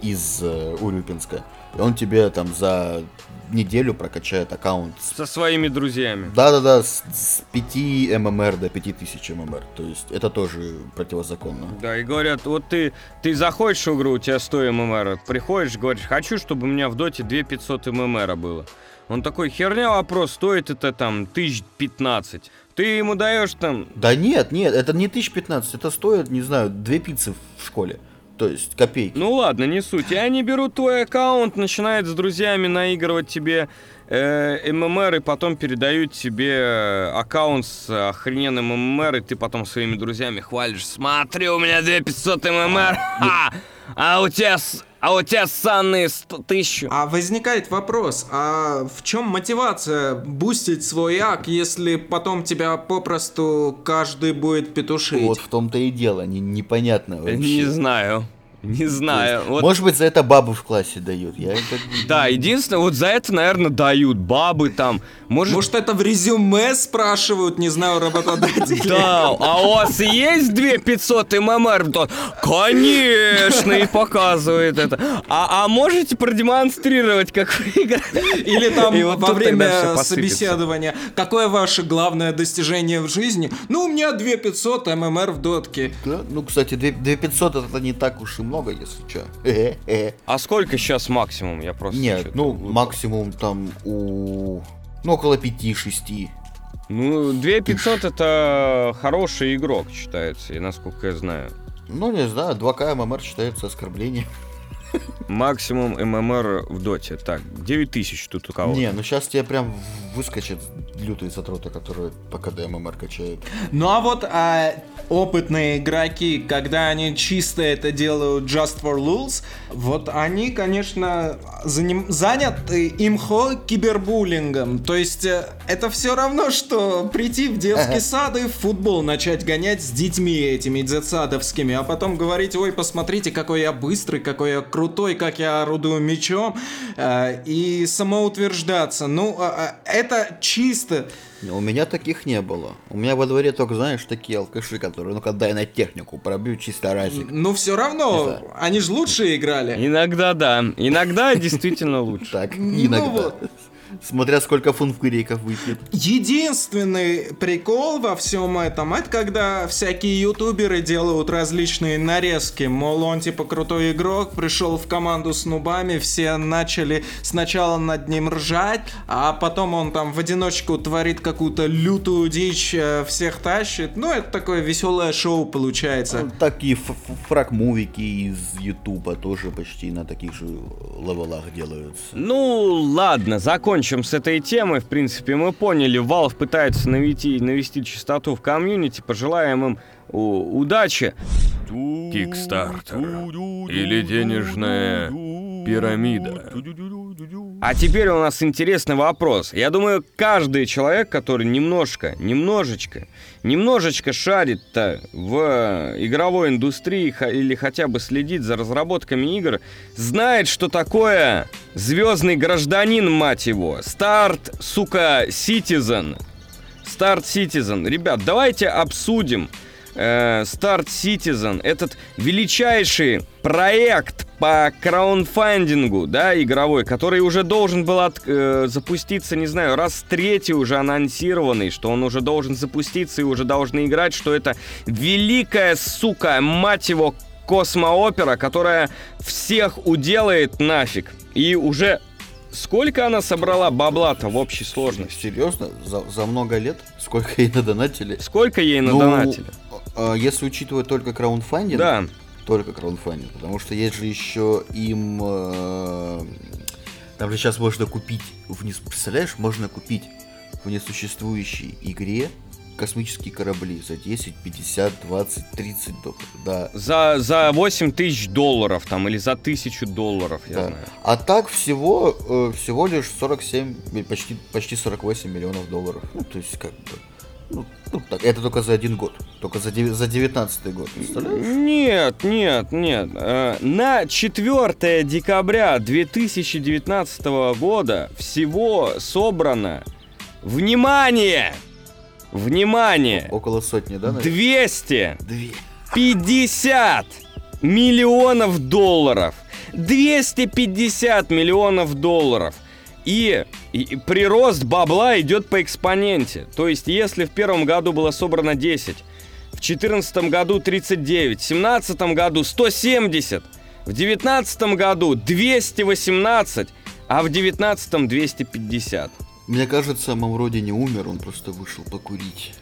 из э, Урюпинска, и он тебе там за неделю прокачает аккаунт. Со своими друзьями. Да-да-да, с, с 5 ММР до 5000 ММР. То есть это тоже противозаконно. Да, и говорят, вот ты, ты заходишь в игру, у тебя 100 ММР, приходишь, говоришь, хочу, чтобы у меня в доте 2500 ММР было. Он такой, херня вопрос, стоит это там 1015. Ты ему даешь там Да нет, нет, это не 1015, это стоит, не знаю, две пиццы в школе. То есть копейки. Ну ладно, не суть. И они берут твой аккаунт, начинают с друзьями наигрывать тебе э, ММР, и потом передают тебе э, аккаунт с охрененным ММР, и ты потом своими друзьями хвалишь. Смотри, у меня 2500 ММР, ха! а у тебя, с- а у тебя ссанные 100 тысяч. А возникает вопрос, а в чем мотивация бустить свой ак, если потом тебя попросту каждый будет петушить? Вот в том-то и дело, не, непонятно вообще. Не знаю, не знаю. Вот Может быть, за это бабу в классе дают. Я бы- Да, единственное, вот за это, наверное, дают бабы там. Может, Может, это в резюме спрашивают, не знаю, работодатели? Да, а у вас есть 2500 ММР? Тот, Конечно, и показывает это. А, а можете продемонстрировать, как вы играете? Или там И вот во время собеседования, какое ваше главное достижение в жизни? Ну, у меня 2500 ММР в дотке. Да? Ну, кстати, 2 2500 это не так уж и много, если что. А сколько сейчас максимум? Я просто... Нет, ну, выпал. максимум там у... Ну, около 5-6. Ну, 2500 это хороший игрок считается, и насколько я знаю. Ну, не знаю, 2К ММР считается оскорблением. Максимум ММР в доте. Так, 9000 тут у кого-то. Не, ну сейчас тебе прям выскочит лютые затроты, которые по КД ММР качают. Ну а вот а, опытные игроки, когда они чисто это делают just for lulz, вот они, конечно, заним- заняты имхо кибербуллингом. То есть э, это все равно, что прийти в детский сад и в футбол начать гонять с детьми этими детсадовскими, а потом говорить, ой, посмотрите, какой я быстрый, какой я крутой, как я орудую мечом, э, и самоутверждаться. Ну, а, это чисто У меня таких не было. У меня во дворе только, знаешь, такие алкаши, которые, ну-ка, дай на технику, пробью чисто разик. Ну, все равно, они же лучше играли. Иногда да, иногда действительно лучше. Так, Ну иногда. Смотря сколько фунфыриков выпьет. Единственный прикол во всем этом, это когда всякие ютуберы делают различные нарезки. Мол, он типа крутой игрок, пришел в команду с нубами, все начали сначала над ним ржать, а потом он там в одиночку творит какую-то лютую дичь, э, всех тащит. Ну, это такое веселое шоу получается. Ну, Такие фраг-мувики из Ютуба тоже почти на таких же левелах делаются. Ну, ладно, закончим с этой темой. В принципе, мы поняли, Valve пытается навести, навести чистоту в комьюнити. Пожелаем им удачи. Кикстартер. Или денежная пирамида. А теперь у нас интересный вопрос. Я думаю, каждый человек, который немножко, немножечко, немножечко шарит-то в игровой индустрии или хотя бы следит за разработками игр, знает, что такое звездный гражданин, мать его. Старт, сука, Citizen. Старт Citizen. Ребят, давайте обсудим э, Start Citizen, этот величайший проект по краунфандингу, да, игровой, который уже должен был от- э, запуститься, не знаю, раз третий уже анонсированный, что он уже должен запуститься и уже должны играть, что это великая, сука, мать его, космоопера, которая всех уделает нафиг. И уже сколько она собрала бабла-то в общей сложности? Серьезно? За, за много лет? Сколько ей надонатили? Сколько ей Ну, надонатили? а, если учитывать только краундфандинг, Да. только краундфандинг, потому что есть же еще им... э, там же сейчас можно купить, вниз, представляешь, можно купить в несуществующей игре космические корабли за 10, 50, 20, 30 долларов. Да. За, за 8 тысяч долларов там или за тысячу долларов, я да. знаю. А так всего, э, всего лишь 47, или почти, почти 48 миллионов долларов. Ну, то есть, как бы, ну, ну, так, это только за один год. Только за, за 19 год, представляешь? Нет, нет, нет. Э, На 4 декабря 2019 года всего собрано, внимание, внимание, Около сотни, да? наверное? 200 Две. 50 миллионов долларов. 250 миллионов долларов. И, и прирост бабла идет по экспоненте. То есть, если в первом году было собрано 10, в 2014 году 39, в 2017 году 170, в 2019 году 218, а в 2019 250. Мне кажется, Мавроди не умер, он просто вышел покурить.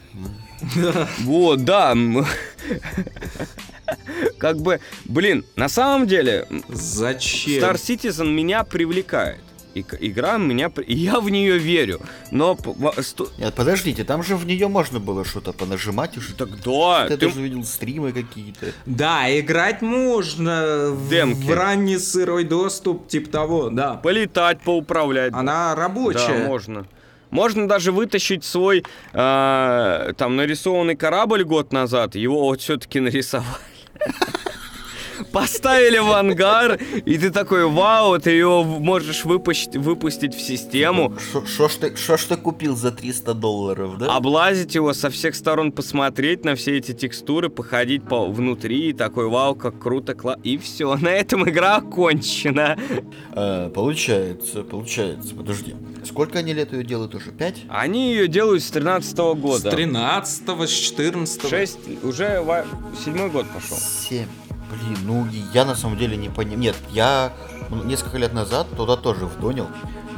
Вот, да. Как бы, блин, на самом деле, Зачем? Star Citizen меня привлекает. И игра меня... я в нее верю. Но... Нет, подождите, там же в нее можно было что-то понажимать уже. Так да, Ты ты- даже видел стримы какие-то. Да, играть можно в, Демки. в ранний сырой доступ, типа того, да. полетать, поуправлять. Она Да, рабочая. можно. Можно даже вытащить свой а, там нарисованный корабль год назад, его вот все-таки нарисовали. Поставили в ангар, и ты такой, вау, ты его можешь выпустить, выпустить в систему, Что ж ты, шо ж ты купил за 300 долларов, да? облазить его со всех сторон, посмотреть на все эти текстуры, походить по внутри, и такой, вау, как круто, кла... И все, на этом игра окончена. А, получается, получается, подожди. Сколько они лет ее делают уже? Пять? Они ее делают с 13 С года. 13 с 14 Шесть, уже во- седьмой год пошел. Семь. Блин, ну я на самом деле не понимаю. Нет, я ну, несколько лет назад туда тоже вдонил.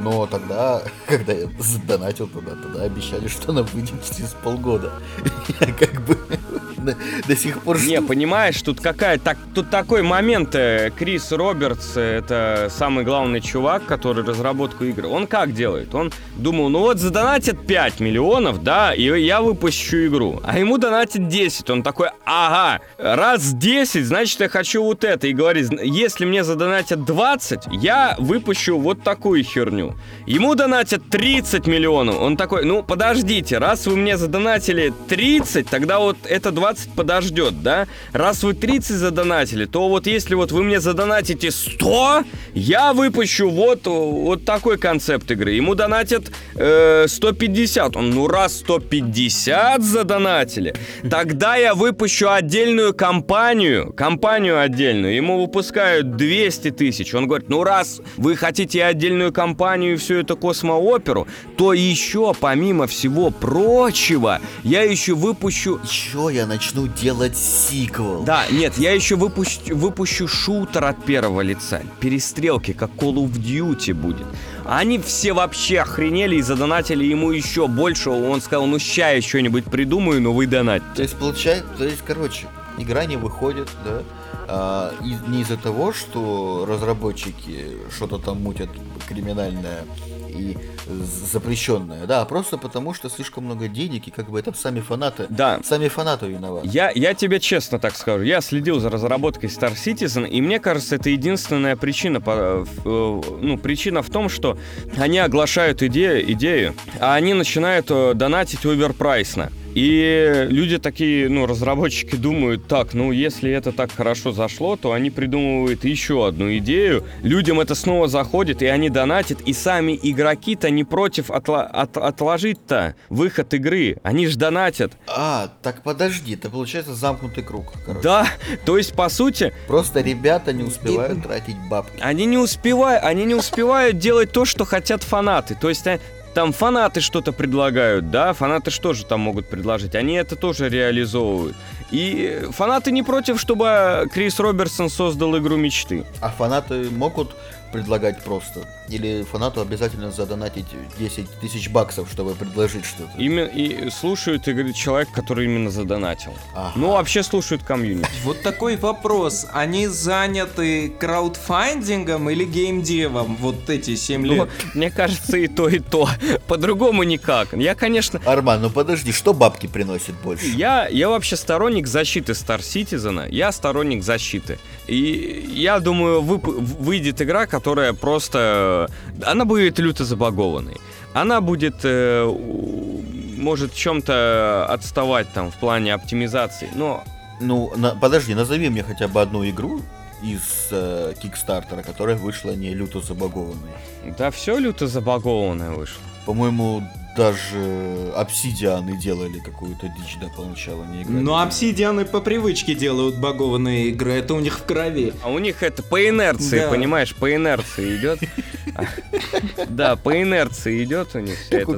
Но тогда, когда я задонатил туда, тогда обещали, что она выйдет через полгода. Я как бы до, до сих пор Не, понимаешь, тут какая так, тут такой момент. э, Крис Робертс, э, это самый главный чувак, который разработку игр. Он как делает? Он думал, ну вот задонатят 5 миллионов, да, и я выпущу игру. А ему донатят 10. Он такой, ага, раз 10, значит я хочу вот это. И говорит, «Зн- если мне задонатят 20, я выпущу вот такую херню. Ему донатят 30 миллионов. Он такой, ну подождите, раз вы мне задонатили 30, тогда вот это 20 20 подождет, да? Раз вы 30 задонатили, то вот если вот вы мне задонатите 100, я выпущу вот, вот такой концепт игры. Ему донатят э, 150. Он, ну раз 150 задонатили, тогда я выпущу отдельную компанию, компанию отдельную. Ему выпускают 200 тысяч. Он говорит, ну раз вы хотите отдельную компанию и всю эту космооперу, то еще помимо всего прочего, я еще выпущу Еще я начну делать сиквел. да, нет, я еще выпущу, выпущу шутер от первого лица. Перестрелки, как Call of Duty будет. Они все вообще охренели и задонатили ему еще больше. Он сказал, ну ща я что-нибудь придумаю, но вы донать. То есть получается, то есть, короче, игра не выходит, да, а, и- не из-за того, что разработчики что-то там мутят криминальное и запрещенное, да, а просто потому, что слишком много денег, и как бы это сами фанаты, Да. сами фанаты виноваты. Я, я тебе честно так скажу, я следил за разработкой Star Citizen, и мне кажется, это единственная причина, э, ну, причина в том, что они оглашают идею, идею а они начинают э, донатить оверпрайсно. И люди такие, ну, разработчики думают, так, ну, если это так хорошо зашло, то они придумывают еще одну идею, людям это снова заходит, и они донатят, и сами игроки-то не против отла- от- отложить-то выход игры, они ж донатят. А, так подожди, это получается замкнутый круг, короче. Да, то есть, по сути, Просто ребята не успевают тратить бабки. они не успевают, они не успевают делать то, что хотят фанаты. То есть, а, там фанаты что-то предлагают, да, фанаты что же там могут предложить? Они это тоже реализовывают. И фанаты не против, чтобы Крис Робертсон создал игру мечты. А фанаты могут предлагать просто? Или фанату обязательно задонатить 10 тысяч баксов, чтобы предложить что-то? Именно и слушают игры человек, который именно задонатил. Ага. Ну, вообще слушают комьюнити. Вот такой вопрос. Они заняты краудфандингом или геймдевом? Вот эти 7 Ну, лет. мне кажется, и то, и то. По-другому никак. Я, конечно, Арман, ну подожди, что бабки приносит больше? Я, я вообще сторонник защиты Star Citizen, я сторонник защиты. И я думаю, вып- выйдет игра, которая просто... Она будет люто забагованной. Она будет... э, может в чем-то отставать там в плане оптимизации, но Ну, на- подожди, назови мне хотя бы одну игру из э, Кикстартера, которая вышла не люто забагованной. да все люто забагованное вышло. По-моему, даже обсидианы делали какую-то дичь до поначала не играли. Но обсидианы по привычке делают багованные игры, это у них в крови. А у них это по инерции, Да. понимаешь, по инерции идет. Да, по инерции идет у них вся эта у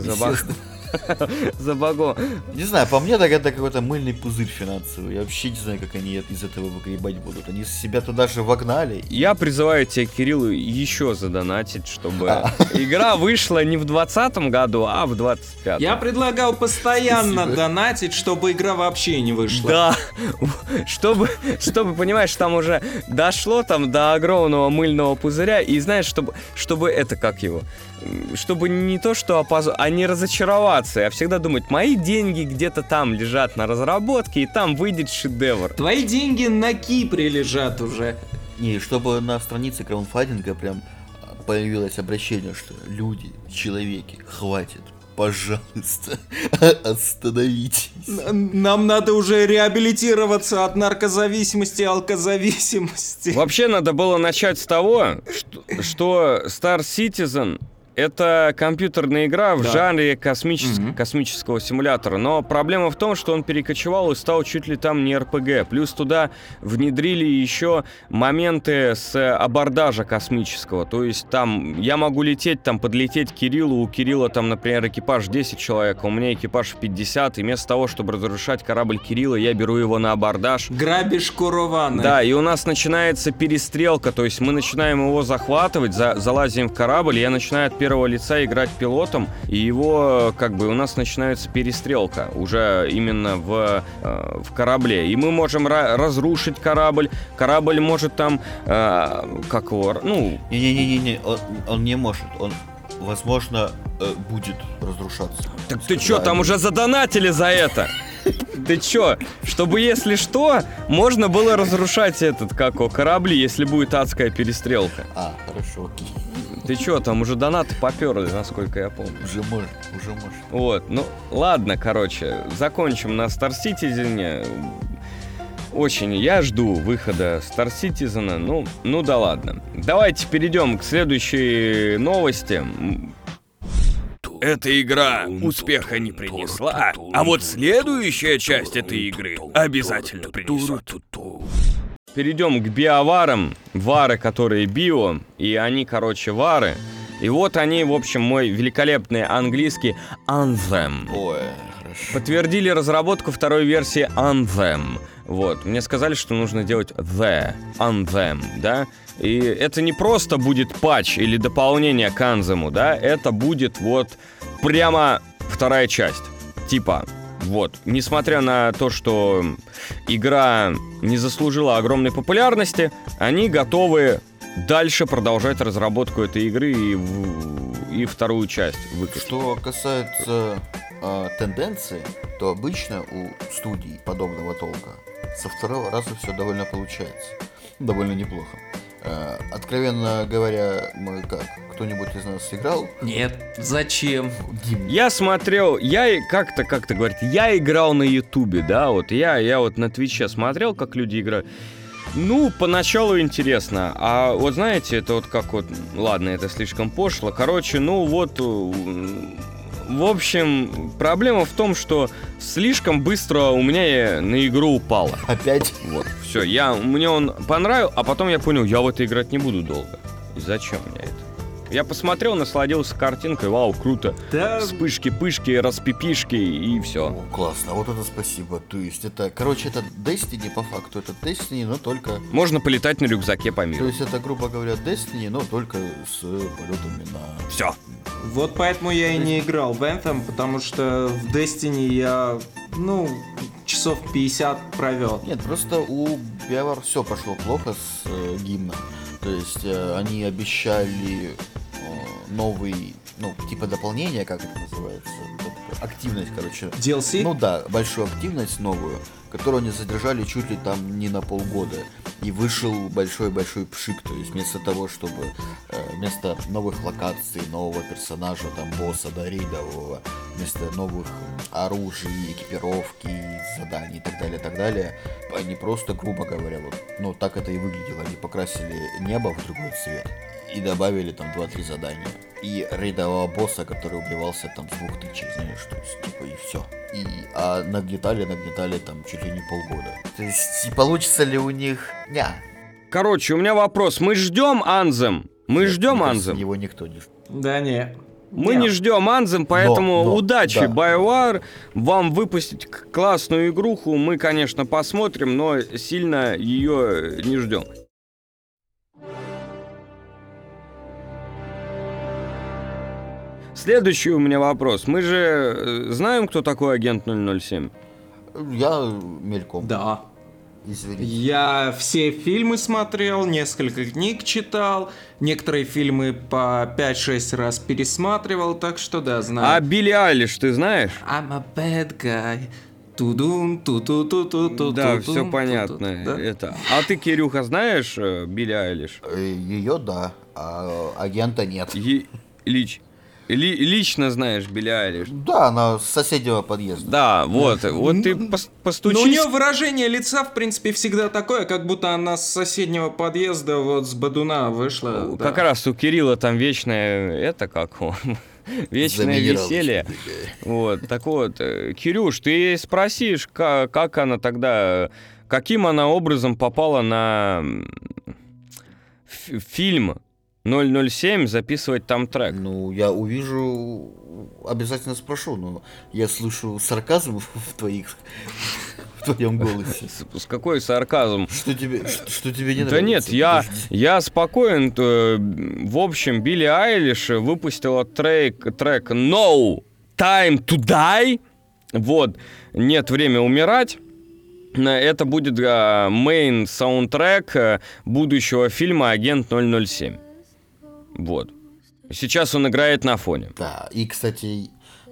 бесед. забаго. Не знаю, по мне так это какой-то мыльный пузырь финансовый. Я вообще не знаю, как они из этого выгребать будут. Они себя туда же вогнали. Я призываю тебя, Кирилл, еще задонатить, чтобы А. игра вышла не в 2020 году, а в 25 Я предлагал постоянно Спасибо. донатить, чтобы игра вообще не вышла. Да, чтобы, чтобы, понимаешь, там уже дошло там до огромного мыльного пузыря, и знаешь, чтобы, чтобы это, как его, чтобы не то, что опозор, а не разочароваться, а всегда думать, мои деньги где-то там лежат на разработке, и там выйдет шедевр. Твои деньги на Кипре лежат уже. Не, чтобы на странице краундфандинга прям появилось обращение, что люди, человеки, хватит, пожалуйста, остановитесь. Нам надо уже реабилитироваться от наркозависимости и алкозависимости. Вообще надо было начать с того, что, что Star Citizen это компьютерная игра в Да. жанре космичес- Мгм. космического симулятора. Но проблема в том, что он перекочевал и стал чуть ли там не РПГ. Плюс туда внедрили еще моменты с абордажа космического. То есть там я могу лететь, там подлететь к Кириллу. У Кирилла там, например, экипаж 10 человек, а у меня экипаж 50. И вместо того, чтобы разрушать корабль Кирилла, я беру его на абордаж. Грабишь Курованы. Да, и у нас начинается перестрелка, то есть мы начинаем его захватывать, за- залазим в корабль, я начинаю первого лица играть пилотом, и его, как бы, у нас начинается перестрелка уже именно в, э, в корабле. И мы можем ра- разрушить корабль, корабль может там, э, как его, ну, Не-не-не-не, он, он не может, он, возможно, э, будет разрушаться. так ты чё, там уже задонатили за это? Ты чё? Чтобы, если что, можно было разрушать этот, как его, корабли, если будет адская перестрелка. А, хорошо, окей. Ты чё, там уже донаты поперли, насколько я помню. Уже может, уже может. Вот, ну ладно, короче, закончим на Star Citizen. Очень я жду выхода Star Citizen. Ну, ну да ладно. Давайте перейдем к следующей новости. Эта игра успеха не принесла, а вот следующая часть этой игры обязательно принесет. Перейдем к биоварам. Вары, которые био, и они, короче, вары. И вот они, в общем, мой великолепный английский Anthem. Ой, хорошо. Подтвердили разработку второй версии Anthem. Вот, мне сказали, что нужно делать The Anthem, да? И это не просто будет патч или дополнение к Anthem, да? Это будет вот прямо вторая часть. Типа, вот, несмотря на то, что игра не заслужила огромной популярности, они готовы дальше продолжать разработку этой игры и, и вторую часть выпустить. Что касается э, тенденции, то обычно у студий подобного толка со второго раза все довольно получается. Довольно неплохо. Э, откровенно говоря, мы как? Кто-нибудь из нас играл? Нет, зачем? Гимн. Я смотрел, я и- как-то, как-то говорит, я играл на Ютубе, да, вот я, я вот на Твиче смотрел, как люди играют. Ну, поначалу интересно, а вот знаете, это вот как вот, ладно, это слишком пошло, короче, ну вот, м, в общем, проблема в том, что слишком быстро у меня на игру упало. Опять? Вот, все, я, мне он понравил, а потом я понял, я в это играть не буду долго. И зачем мне это? Я посмотрел, насладился картинкой, вау, круто. Да, Вспышки-пышки, распипишки и все. О, классно, вот это спасибо. То есть это, короче, это Destiny по факту, это Destiny, но только... Можно полетать на рюкзаке по То миру. есть это, грубо говоря, Destiny, но только с полетами на... Все. Вот поэтому я и не играл в Anthem, потому что в Destiny я, ну, часов 50 провел. Нет, просто у BioWare все пошло плохо с э, гимном. То есть э, они обещали э, новый, ну, типа дополнение, как это называется, активность, короче. DLC? Ну да, большую активность новую, которую они задержали чуть ли там не на полгода. И вышел большой-большой пшик, то есть вместо того, чтобы э, вместо новых локаций, нового персонажа, там босса, да, рейдового, вместо новых оружий, экипировки, заданий и так далее, так далее, они просто, грубо говоря, вот, ну так это и выглядело, они покрасили небо в другой цвет и добавили там 2-3 задания. И рейдового босса, который убивался там с двух тычек, знаешь, то есть, типа, и все. И, а нагнетали, нагнетали там чуть ли не полгода. То есть, и получится ли у них... Ня. Короче, у меня вопрос. Мы ждем Анзем. Мы ждем Мне кажется, Анзем. Его никто не... Да не. Мы Нет. не ждем Анзем, поэтому но, удачи, да. BioWare. Вам выпустить классную игруху мы, конечно, посмотрим, но сильно ее не ждем. Следующий у меня вопрос. Мы же э, знаем, кто такой агент 007? Я мельком. Да. Извините. Я все фильмы смотрел, несколько книг читал, некоторые фильмы по 5-6 раз пересматривал, так что да, А знаю. Билли Айлиш ты знаешь? I'm a bad guy. Тудун, ту ту ту ту ту Да, все понятно. Это. А ты, Кирюха, знаешь э, Билли Айлиш? Ее да, а агента нет. Е- лич- ли- лично знаешь Билли Айлиш? Да, она с соседнего подъезда. Да, вот, вот ты пос- Но у постучись. нее выражение лица, в принципе, всегда такое, как будто она с соседнего подъезда вот с Бадуна вышла. да. Как раз у Кирилла там вечное, это как он, вечное веселье. Вот, так вот, э, Кирюш, ты ей спросишь, как, как она тогда, каким она образом попала на фильм 007, записывать там трек. Ну, я увижу, обязательно спрошу, но я слышу сарказм в твоих, в твоем голосе. С, с какой сарказм? Что тебе, что, что тебе не Да нет, нравится? я, я спокоен. э, В общем, Билли Айлиш выпустила трек, трек No Time to Die. Вот, нет времени умирать. Э, Это будет мейн саундтрек э, будущего фильма «Агент 007». Вот. Сейчас он играет на фоне. Да, и, кстати,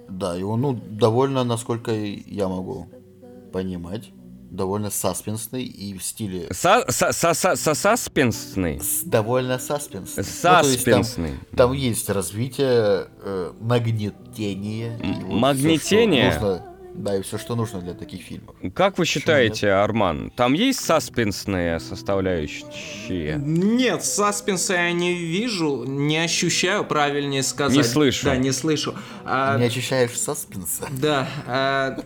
да, его, ну, довольно, насколько я могу понимать, довольно саспенсный и в стиле... Са- са- са- са- са- Саспенсный. с- довольно саспенсный. Ну, то есть там- Саспенсный. Там есть развитие, э, нагнетение. и вот всё, что магнетение? нужно- Да, и все, что нужно для таких фильмов. Как вы считаете, Арман, там есть саспенсные составляющие? Нет, саспенса я не вижу, не ощущаю, правильнее сказать. Не слышу. Да, не слышу. А, Не ощущаешь саспенса? Да. а,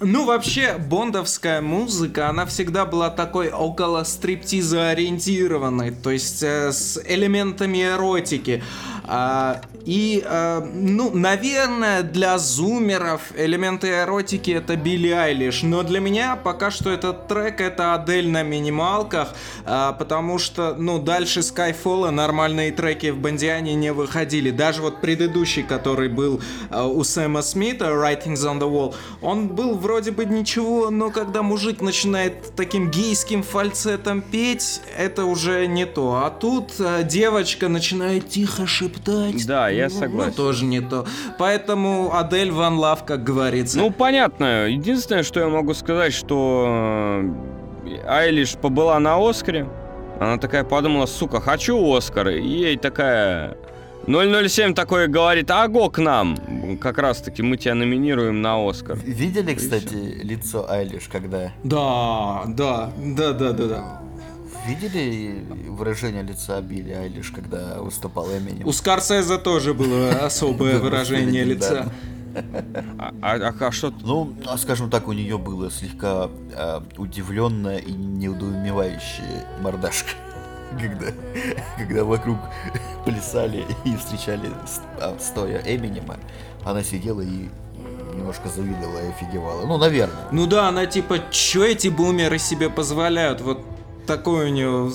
ну, вообще, бондовская музыка, она всегда была такой около стриптиза ориентированной, то есть э, с элементами эротики. А, и, э, ну, наверное, для зумеров элементы эротики это Билли Айлиш, но для меня пока что этот трек это Адель на минималках, а, потому что, ну, дальше Skyfall нормальные треки в Бондиане не выходили. Даже вот предыдущий, который был э, у Сэма Смита, Writings on the Wall, он был вроде бы ничего, но когда мужик начинает таким гейским фальцетом петь, это уже не то. А тут э, девочка начинает тихо шептать. Да, я Ну, согласен. Ну, тоже не то. Поэтому Адель Ван Лав, как говорится. Ну, понятно. Единственное, что я могу сказать, что э, Айлиш побыла на Оскаре. Она такая подумала, сука, хочу Оскар. И ей такая... 007 такой говорит, аго к нам. Как раз таки мы тебя номинируем на Оскар. Видели, кстати, лицо Айлиш, когда... Да, да, да, да, да, да. Видели выражение лица Билли Айлиш, когда выступал Эминем? У Скорсезе тоже было особое выражение лица. А, а- а что... Ну, а скажем так, у нее было слегка э, удивленная и неудоумевающая мордашка. Когда, когда вокруг плясали и встречали а, стоя Эминема, она сидела и немножко завидовала и офигевала. Ну, наверное. Ну да, она типа, чё эти бумеры себе позволяют? Вот такой у нее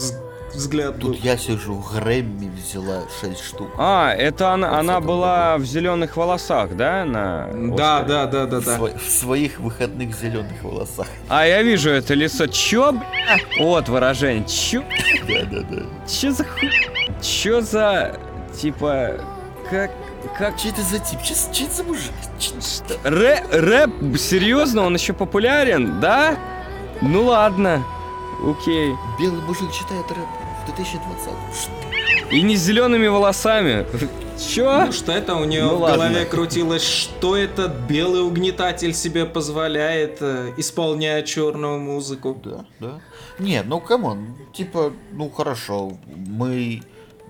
взгляд был. Тут я сижу, Грэмми взяла 6 штук. А, это она, Вот она была в зеленых волосах, да? На Да, да, да, да, В, да. сво- в своих выходных зеленых волосах. А, я вижу это лицо. Чё, бля? Вот выражение. Чё? Да-да-да. Чё за хуй? Чё за... Типа... Как... Как... Че это за тип? Че, че это за мужик? Че- Рэ, рэп? Серьезно? Он еще популярен? Да? Ну ладно. Окей. Белый мужик читает рэп в 2020 Что? И не с зелеными волосами. Чё? Ну что это у нее Ну в ладно. голове крутилось, что этот белый угнетатель себе позволяет, э, исполняя черную музыку. Да, да. Не, ну come on, типа, ну хорошо, мы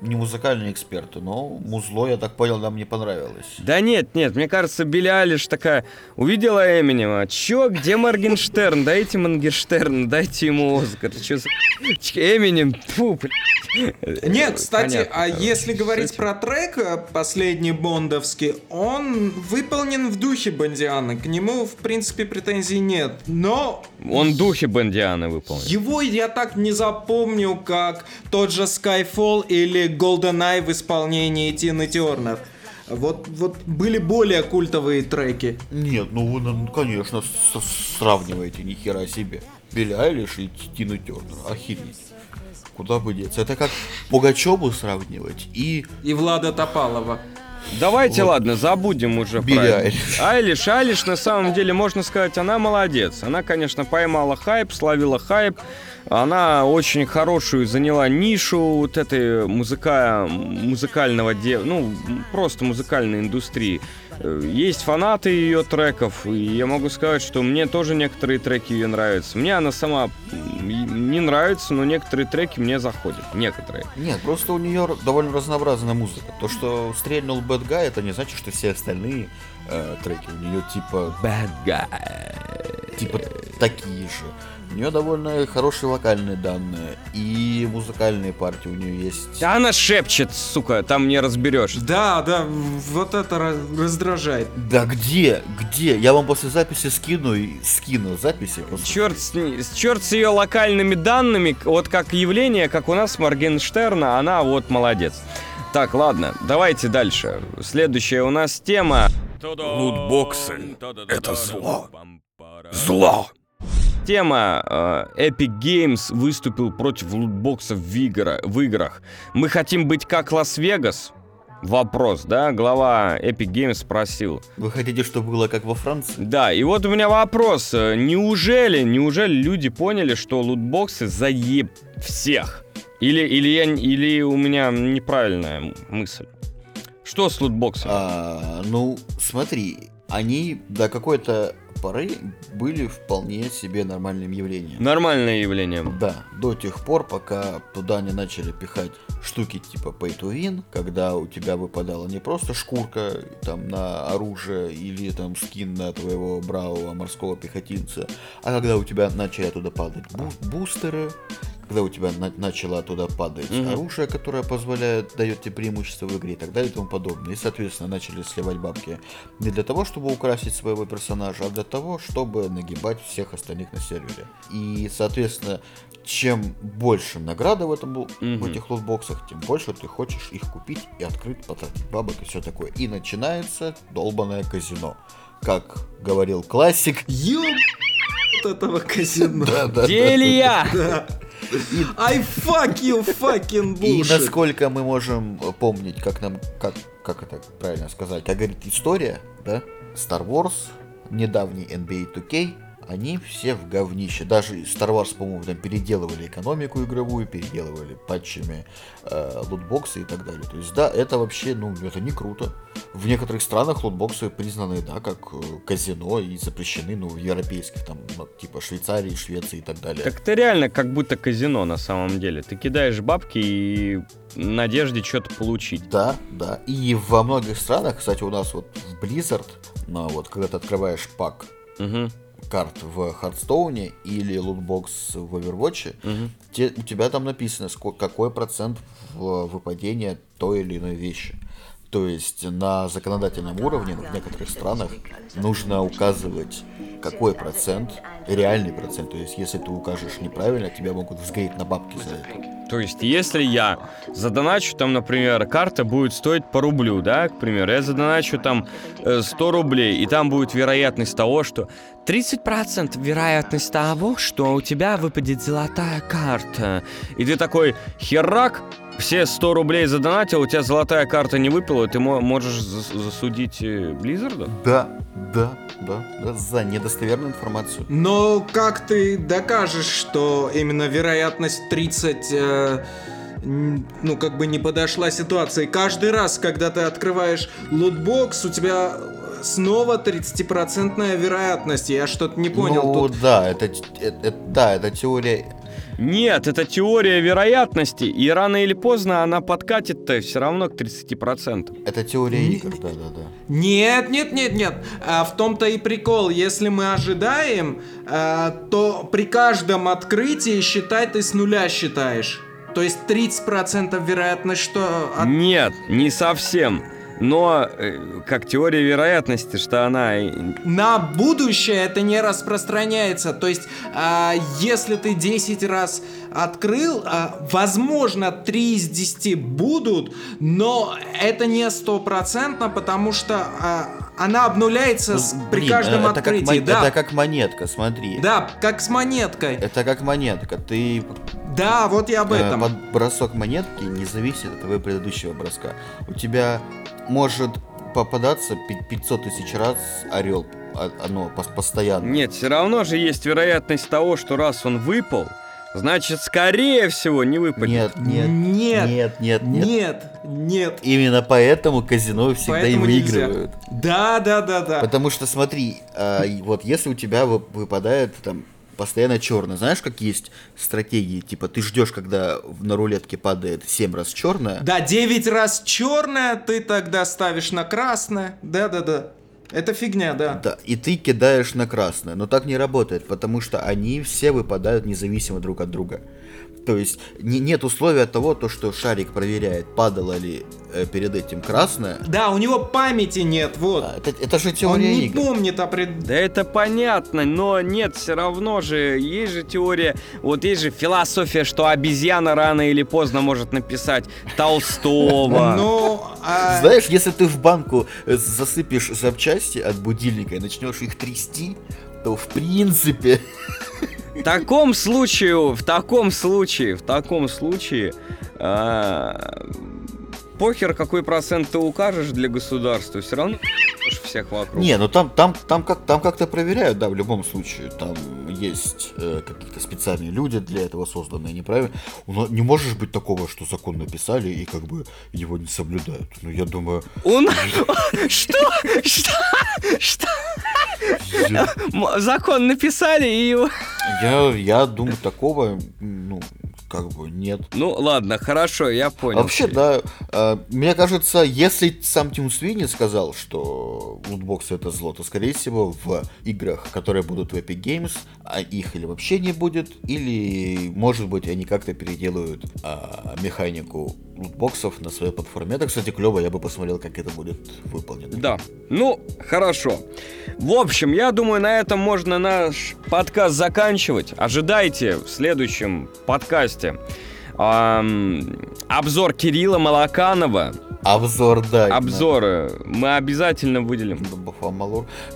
не музыкальные эксперты, но музло, я так понял, нам не понравилось. Да нет, нет, мне кажется, Билли Айлиш такая увидела Эминема. Чё, где Моргенштерн? Дайте Моргенштерн, дайте ему Оскар. Чё за... Эминем, фу, блядь. Не, кстати, Понятно, а короче. если говорить про трек э, последний бондовский, он выполнен в духе Бондиана, к нему, в принципе, претензий нет, но Он духе Бондианы выполнил. его я так не запомню, как тот же Skyfall или GoldenEye в исполнении Тины Тернер. Вот, вот были более культовые треки. Нет, ну вы, ну, конечно, сравниваете, ни хера себе. Билли Айлиш и Тину Тернер, охереть. Куда бы деться? Это как Пугачеву сравнивать и И Влада Топалова. Давайте, ладно, забудем уже Билли про Айлиш. Айлиш. Айлиш, на самом деле, можно сказать, она молодец. Она, конечно, поймала хайп, словила хайп. Она очень хорошую заняла нишу вот этой музыка... музыкального де... ну, просто музыкальной индустрии. Э, Есть фанаты ее треков, и я могу сказать, что мне тоже некоторые треки ее нравятся. Мне она сама не нравится, но некоторые треки мне заходят. Некоторые. Нет, просто у нее довольно разнообразная музыка. То, что стрельнул Bad Guy, это не значит, что все остальные э, треки у нее типа, Bad guy. типа такие же. У нее довольно хорошие вокальные данные и музыкальные партии у нее есть. Да она шепчет, сука, там не разберешь. Да, да, вот это раздражает. Да где? Где? Я вам после записи скину и скину записи. просто. Черт с, ней- черт с ее локальными данными, вот как явление, как у нас Моргенштерна, она вот молодец. Так, ладно, давайте дальше. Следующая у нас тема. Лутбоксы — это зло. Зло! Тема э, Epic Games выступил против лутбоксов в, игра- в играх. Мы хотим быть как Лас-Вегас? Вопрос, да? Глава Epic Games спросил. Вы хотите, чтобы было как во Франции? Да, и вот у меня вопрос. Э, Неужели, неужели люди поняли, что лутбоксы заеб всех? Или, или, я, или у меня неправильная мысль? Что с лутбоксами? А, ну, смотри, они до какой-то поры были вполне себе нормальным явлением. Нормальное явление. Да, до тех пор, пока туда не начали пихать штуки типа pay to win, когда у тебя выпадала не просто шкурка там на оружие или там скин на твоего бравого морского пехотинца, а когда у тебя начали туда падать бу- бустеры, когда у тебя на- начало оттуда падать оружие, которое позволяет, дает тебе преимущество в игре и так далее и тому подобное. И, соответственно, начали сливать бабки не для того, чтобы украсить своего персонажа, а для того, чтобы нагибать всех остальных на сервере. И, соответственно, чем больше награда в, этом, бу- в этих лутбоксах, тем больше ты хочешь их купить и открыть, потратить бабок и все такое. И начинается долбанное казино. Как говорил классик, Ёб от этого казино. Делия! I fuck you fucking И bullshit. насколько мы можем помнить, как нам, как, как это правильно сказать, как говорит история, да, Star Wars, недавний NBA 2K, они все в говнище. Даже Star Wars, по-моему, там переделывали экономику игровую, переделывали патчами э, лутбоксы и так далее. То есть, да, это вообще, ну, это не круто. В некоторых странах лутбоксы признаны, да, как э, казино и запрещены, ну, в европейских, там, ну, типа Швейцарии, Швеции и так далее. Так это реально как будто казино на самом деле. Ты кидаешь бабки и надежде что-то получить. Да, да. И во многих странах, кстати, у нас вот в Blizzard, ну, вот когда ты открываешь пак Мгм. Карт в Хардстоуне или лутбокс в Overwatch, те- у тебя там написано, ско- какой процент в- выпадения той или иной вещи. То есть на законодательном уровне в некоторых странах нужно указывать какой процент, реальный процент. То есть если ты укажешь неправильно, тебя могут взгреть на бабки за это. То есть, если я задоначу, там, например, карта будет стоить по рублю, да, к примеру, я задоначу там э, 100 рублей, и там будет вероятность того, что 30% вероятность того, что у тебя выпадет золотая карта. И ты такой, херак, все 100 рублей задонатил, у тебя золотая карта не выпала, и ты мо- можешь зас- засудить э, Близзарда? Да, да, да, да, за недостоверную информацию. Но как ты докажешь, что именно вероятность 30, э, ну, как бы не подошла ситуации? Каждый раз, когда ты открываешь лутбокс, у тебя снова 30% вероятность. Я что-то не понял. Ну тут. да, это, т- э- э- да, это теория. Нет, это теория вероятности, и рано или поздно она подкатит-то все равно к 30%. Это теория игр, да, да, да. Нет, нет, нет, нет. А в том-то и прикол. Если мы ожидаем, а, то при каждом открытии считай ты с нуля считаешь. То есть 30% вероятность, что... от- Нет, не совсем. Но э, как теория вероятности, что она... На будущее это не распространяется. То есть, а, если ты 10 раз открыл, а, возможно, 3 из 10 будут, но это не стопроцентно, потому что а, она обнуляется с- при Блин, каждом это как, открытии. мон- да, это как монетка, смотри. да, как с монеткой. Это как монетка. Ты Да, вот я об э, этом. под бросок монетки не зависит от твоего предыдущего броска. У тебя может попадаться пи- 500 тысяч раз орел, а- оно пос- постоянно. Нет, все равно же есть вероятность того, что раз он выпал, значит, скорее всего, не выпадет. Нет, нет, Нет. нет, нет, нет. Нет, нет. Именно поэтому казино всегда Поэтому и нельзя. выигрывают. Да, да, да, да. Потому что смотри, а, вот если у тебя вы- выпадает там постоянно черное, знаешь, как есть стратегии, типа ты ждешь, когда на рулетке падает 7 раз черное, Да, 9 раз черное, ты тогда ставишь на красное. Да, да, да. Это фигня, да. да, и ты кидаешь на красное, но так не работает, потому что они все выпадают независимо друг от друга. То есть не- нет условия того, то, что шарик проверяет, падало ли перед этим красное. Да, у него памяти нет, вот. А, Это, это же Он теория не игр. помнит о пред... Да это понятно, но нет, все равно же, есть же теория, вот есть же философия, что обезьяна рано или поздно может написать Толстого. Ну, а, Знаешь, если ты в банку э, засыпешь запчасти от будильника и начнешь их трясти, то в принципе... В таком случае, в таком случае, в таком случае, а, похер, какой процент ты укажешь для государства, все равно всех вокруг. Не, ну там, там, там, как, там как-то проверяют, да, в любом случае. Там есть э, какие-то специальные люди для этого созданные, неправильно. Нас- Не можешь быть такого, что закон написали и как бы его не соблюдают. Ну, я думаю, Он... Что? Что? Что? Закон написали и его... я, я думаю, такого, ну, как бы нет. Ну ладно, хорошо, я понял. Вообще, да, э, мне кажется, если сам Тим Свини сказал, что лутбоксы это зло, то, скорее всего, в играх, которые будут в Epic Games, а их или вообще не будет, или, может быть, они как-то переделают а, механику лутбоксов на своей платформе. Это, кстати, клево, я бы посмотрел, как это будет выполнено. Да, ну, хорошо. В общем, я думаю, на этом можно наш подкаст заканчивать. Ожидайте в следующем подкасте ам, обзор Кирилла Малаканова. Обзор, да. Обзоры мы обязательно выделим.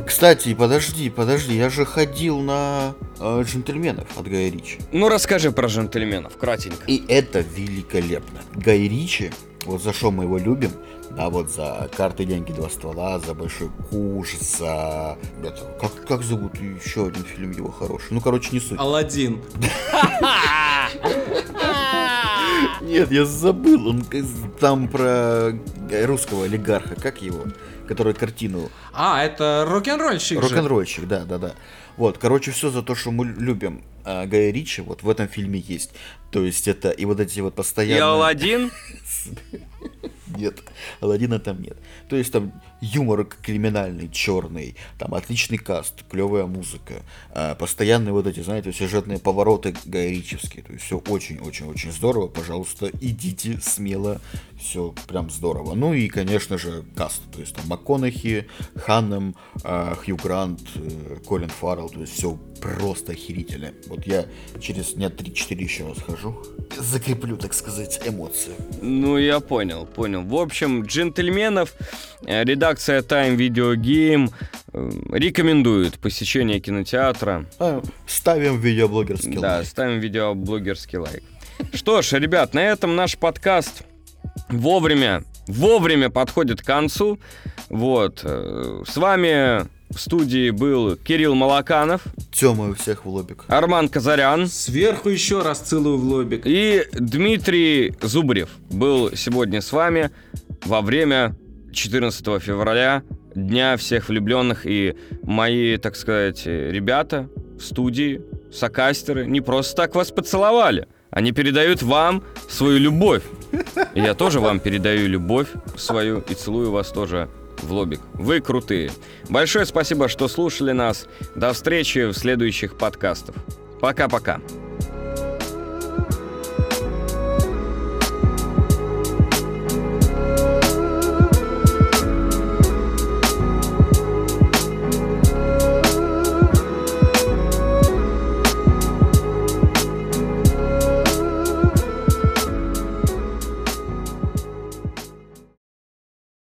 Кстати, подожди, подожди, я же ходил на э, джентльменов от Гая Ричи. Ну, расскажи про джентльменов, кратенько. И это великолепно. Гай Ричи, вот за что мы его любим, да, вот за карты, деньги, два ствола, за большой куш, за... Это, как, как зовут еще один фильм его хороший? Ну, короче, не суть. Алладин. Нет, я забыл, он там про русского олигарха, как его? Который картину А, это рок-н-ролльщик. Рок-н-ролльщик, да, да, да. Вот, короче, все за то, что мы любим а, Гая Ричи, вот в этом фильме есть. То есть это и вот эти вот И постоянные... Алладин. Нет, Аладдина там нет. То есть там юмор криминальный, черный, там отличный каст, клевая музыка, а, постоянные вот эти, знаете, сюжетные повороты гайричевские. То есть все очень-очень-очень здорово. Пожалуйста, идите смело, все прям здорово. Ну и, конечно же, каст. То есть там МакКонахи, Ханнем, а, Хью Грант, э, Колин Фаррелл. То есть все просто охерительно. Вот я через дня 3-4 еще раз хожу, закреплю, так сказать, эмоции. Ну, я понял, понял. В общем, джентльменов э, редакция Time Video Game э, рекомендует посещение кинотеатра. А, ставим видеоблогерский Да, лайк. ставим видеоблогерский лайк. Что ж, ребят, на этом наш подкаст вовремя, вовремя подходит к концу. Вот. э, С вами в студии был Кирилл Малаканов, Тёма у всех в лобик. Арман Казарян Сверху еще раз целую в лобик. и Дмитрий Зубрев был сегодня с вами во время 14 февраля, Дня всех влюбленных. И мои, так сказать, ребята в студии, сокастеры, не просто так вас поцеловали. Они передают вам свою любовь. И я тоже вам передаю любовь свою и целую вас тоже в лобик. Вы крутые. Большое спасибо, что слушали нас. До встречи в следующих подкастах. Пока-пока.